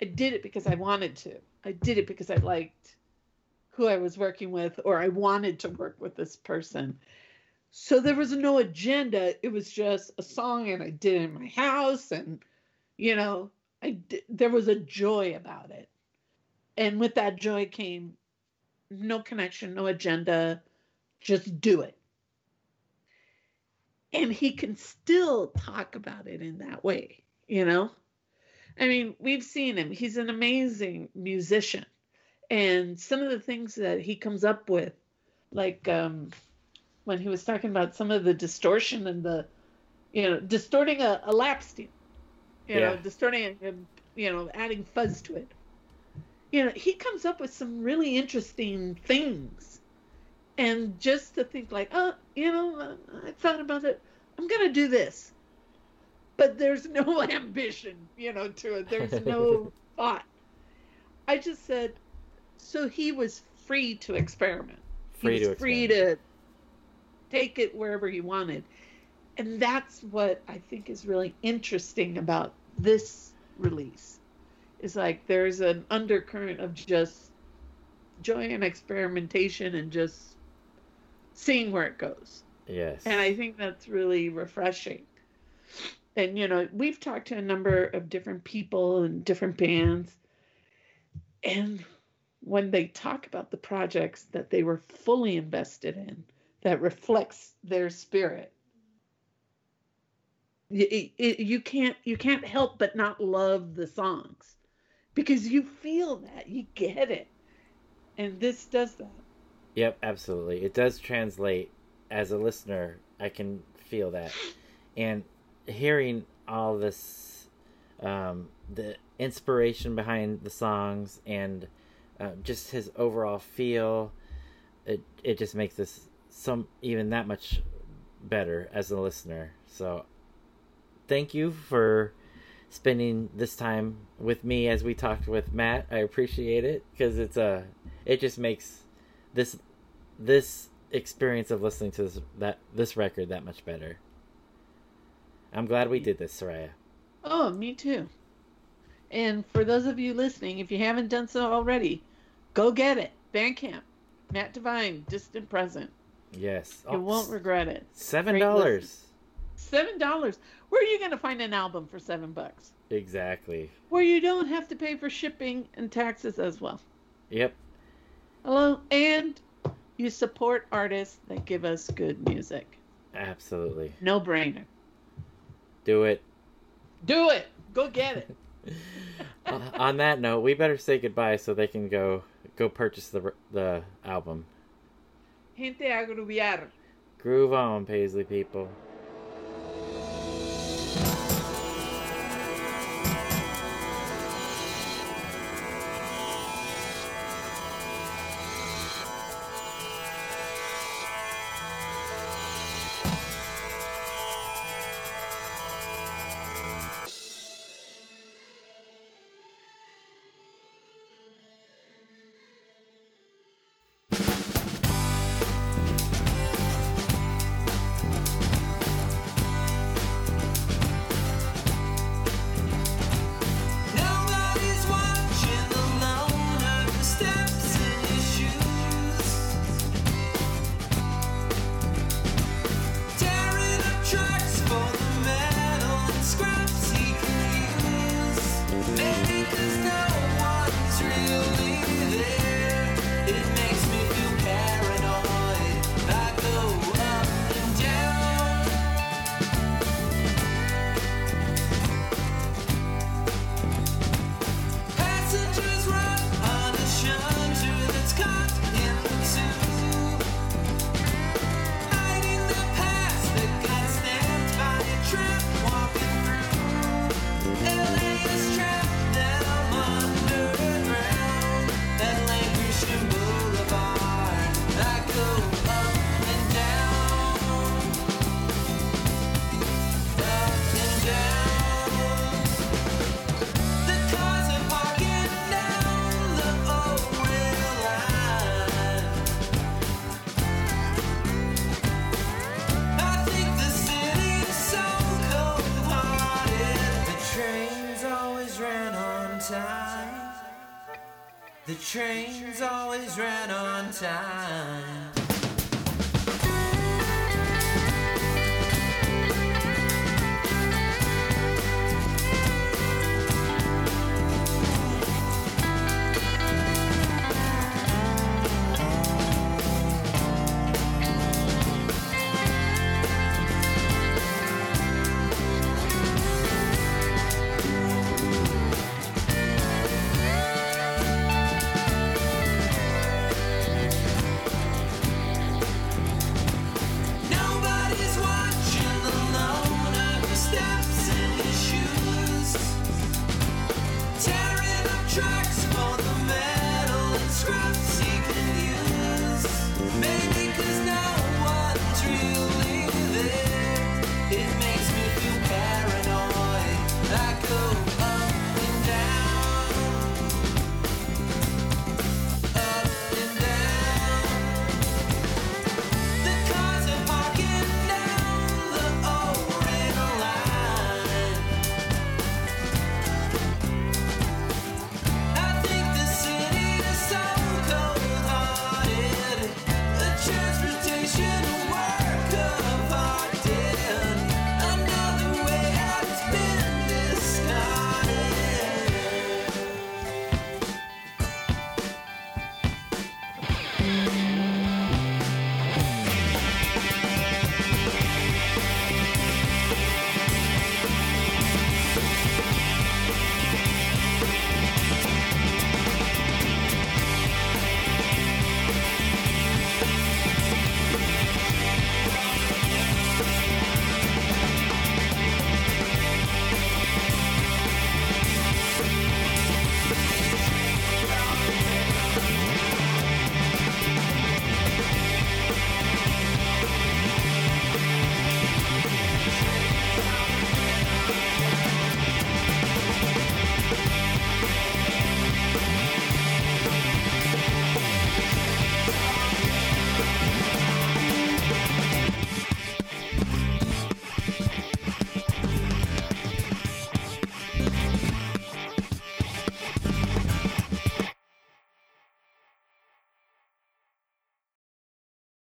S2: "I did it because I wanted to. I did it because I liked who I was working with, or I wanted to work with this person." So there was no agenda. It was just a song, and I did it in my house, and you know, I d- there was a joy about it, and with that joy came no connection, no agenda, just do it. And he can still talk about it in that way, you know. I mean, we've seen him. He's an amazing musician. And some of the things that he comes up with, like um, when he was talking about some of the distortion and the, you know, distorting a, a lap steel, you know, distorting it and, you know, adding fuzz to it. You know, he comes up with some really interesting things. And just to think, like, oh, you know, uh, I thought about it. I'm going to do this but there's no ambition, you know, to it. There's no thought. I just said, so he was free to experiment.
S1: Free
S2: he was
S1: to
S2: free
S1: experiment.
S2: to take it wherever he wanted, and that's what I think is really interesting about this release. Is like there's an undercurrent of just joy and experimentation and just seeing where it goes.
S1: Yes.
S2: And I think that's really refreshing. And, you know, we've talked to a number of different people and different bands. And when they talk about the projects that they were fully invested in, that reflects their spirit, y- it, you can't you can't help but not love the songs because you feel that you get it and this does that
S1: Yep, absolutely. It does translate as a listener. I can feel that, and hearing all this, um, the inspiration behind the songs, and uh, just his overall feel, it it just makes this some even that much better as a listener. So, thank you for spending this time with me as we talked with Matt. I appreciate it because it's a it just makes this this experience of listening to this that this record that much better. I'm glad we did this, Soraya.
S2: Oh, me too. And for those of you listening, if you haven't done so already, go get it. Bandcamp, Matt Devine, Distant Present.
S1: Yes.
S2: You won't regret it.
S1: Seven dollars.
S2: Seven dollars. Where are you going to find an album for seven bucks?
S1: Exactly.
S2: Where you don't have to pay for shipping and taxes as well.
S1: Yep.
S2: Hello, and you support artists that give us good music.
S1: Absolutely.
S2: No brainer.
S1: Do it.
S2: Do it. Go get it.
S1: Uh, on that note, we better say goodbye so they can go go purchase the the album.
S2: Gente a.
S1: Groove on, Paisley people.
S4: Time.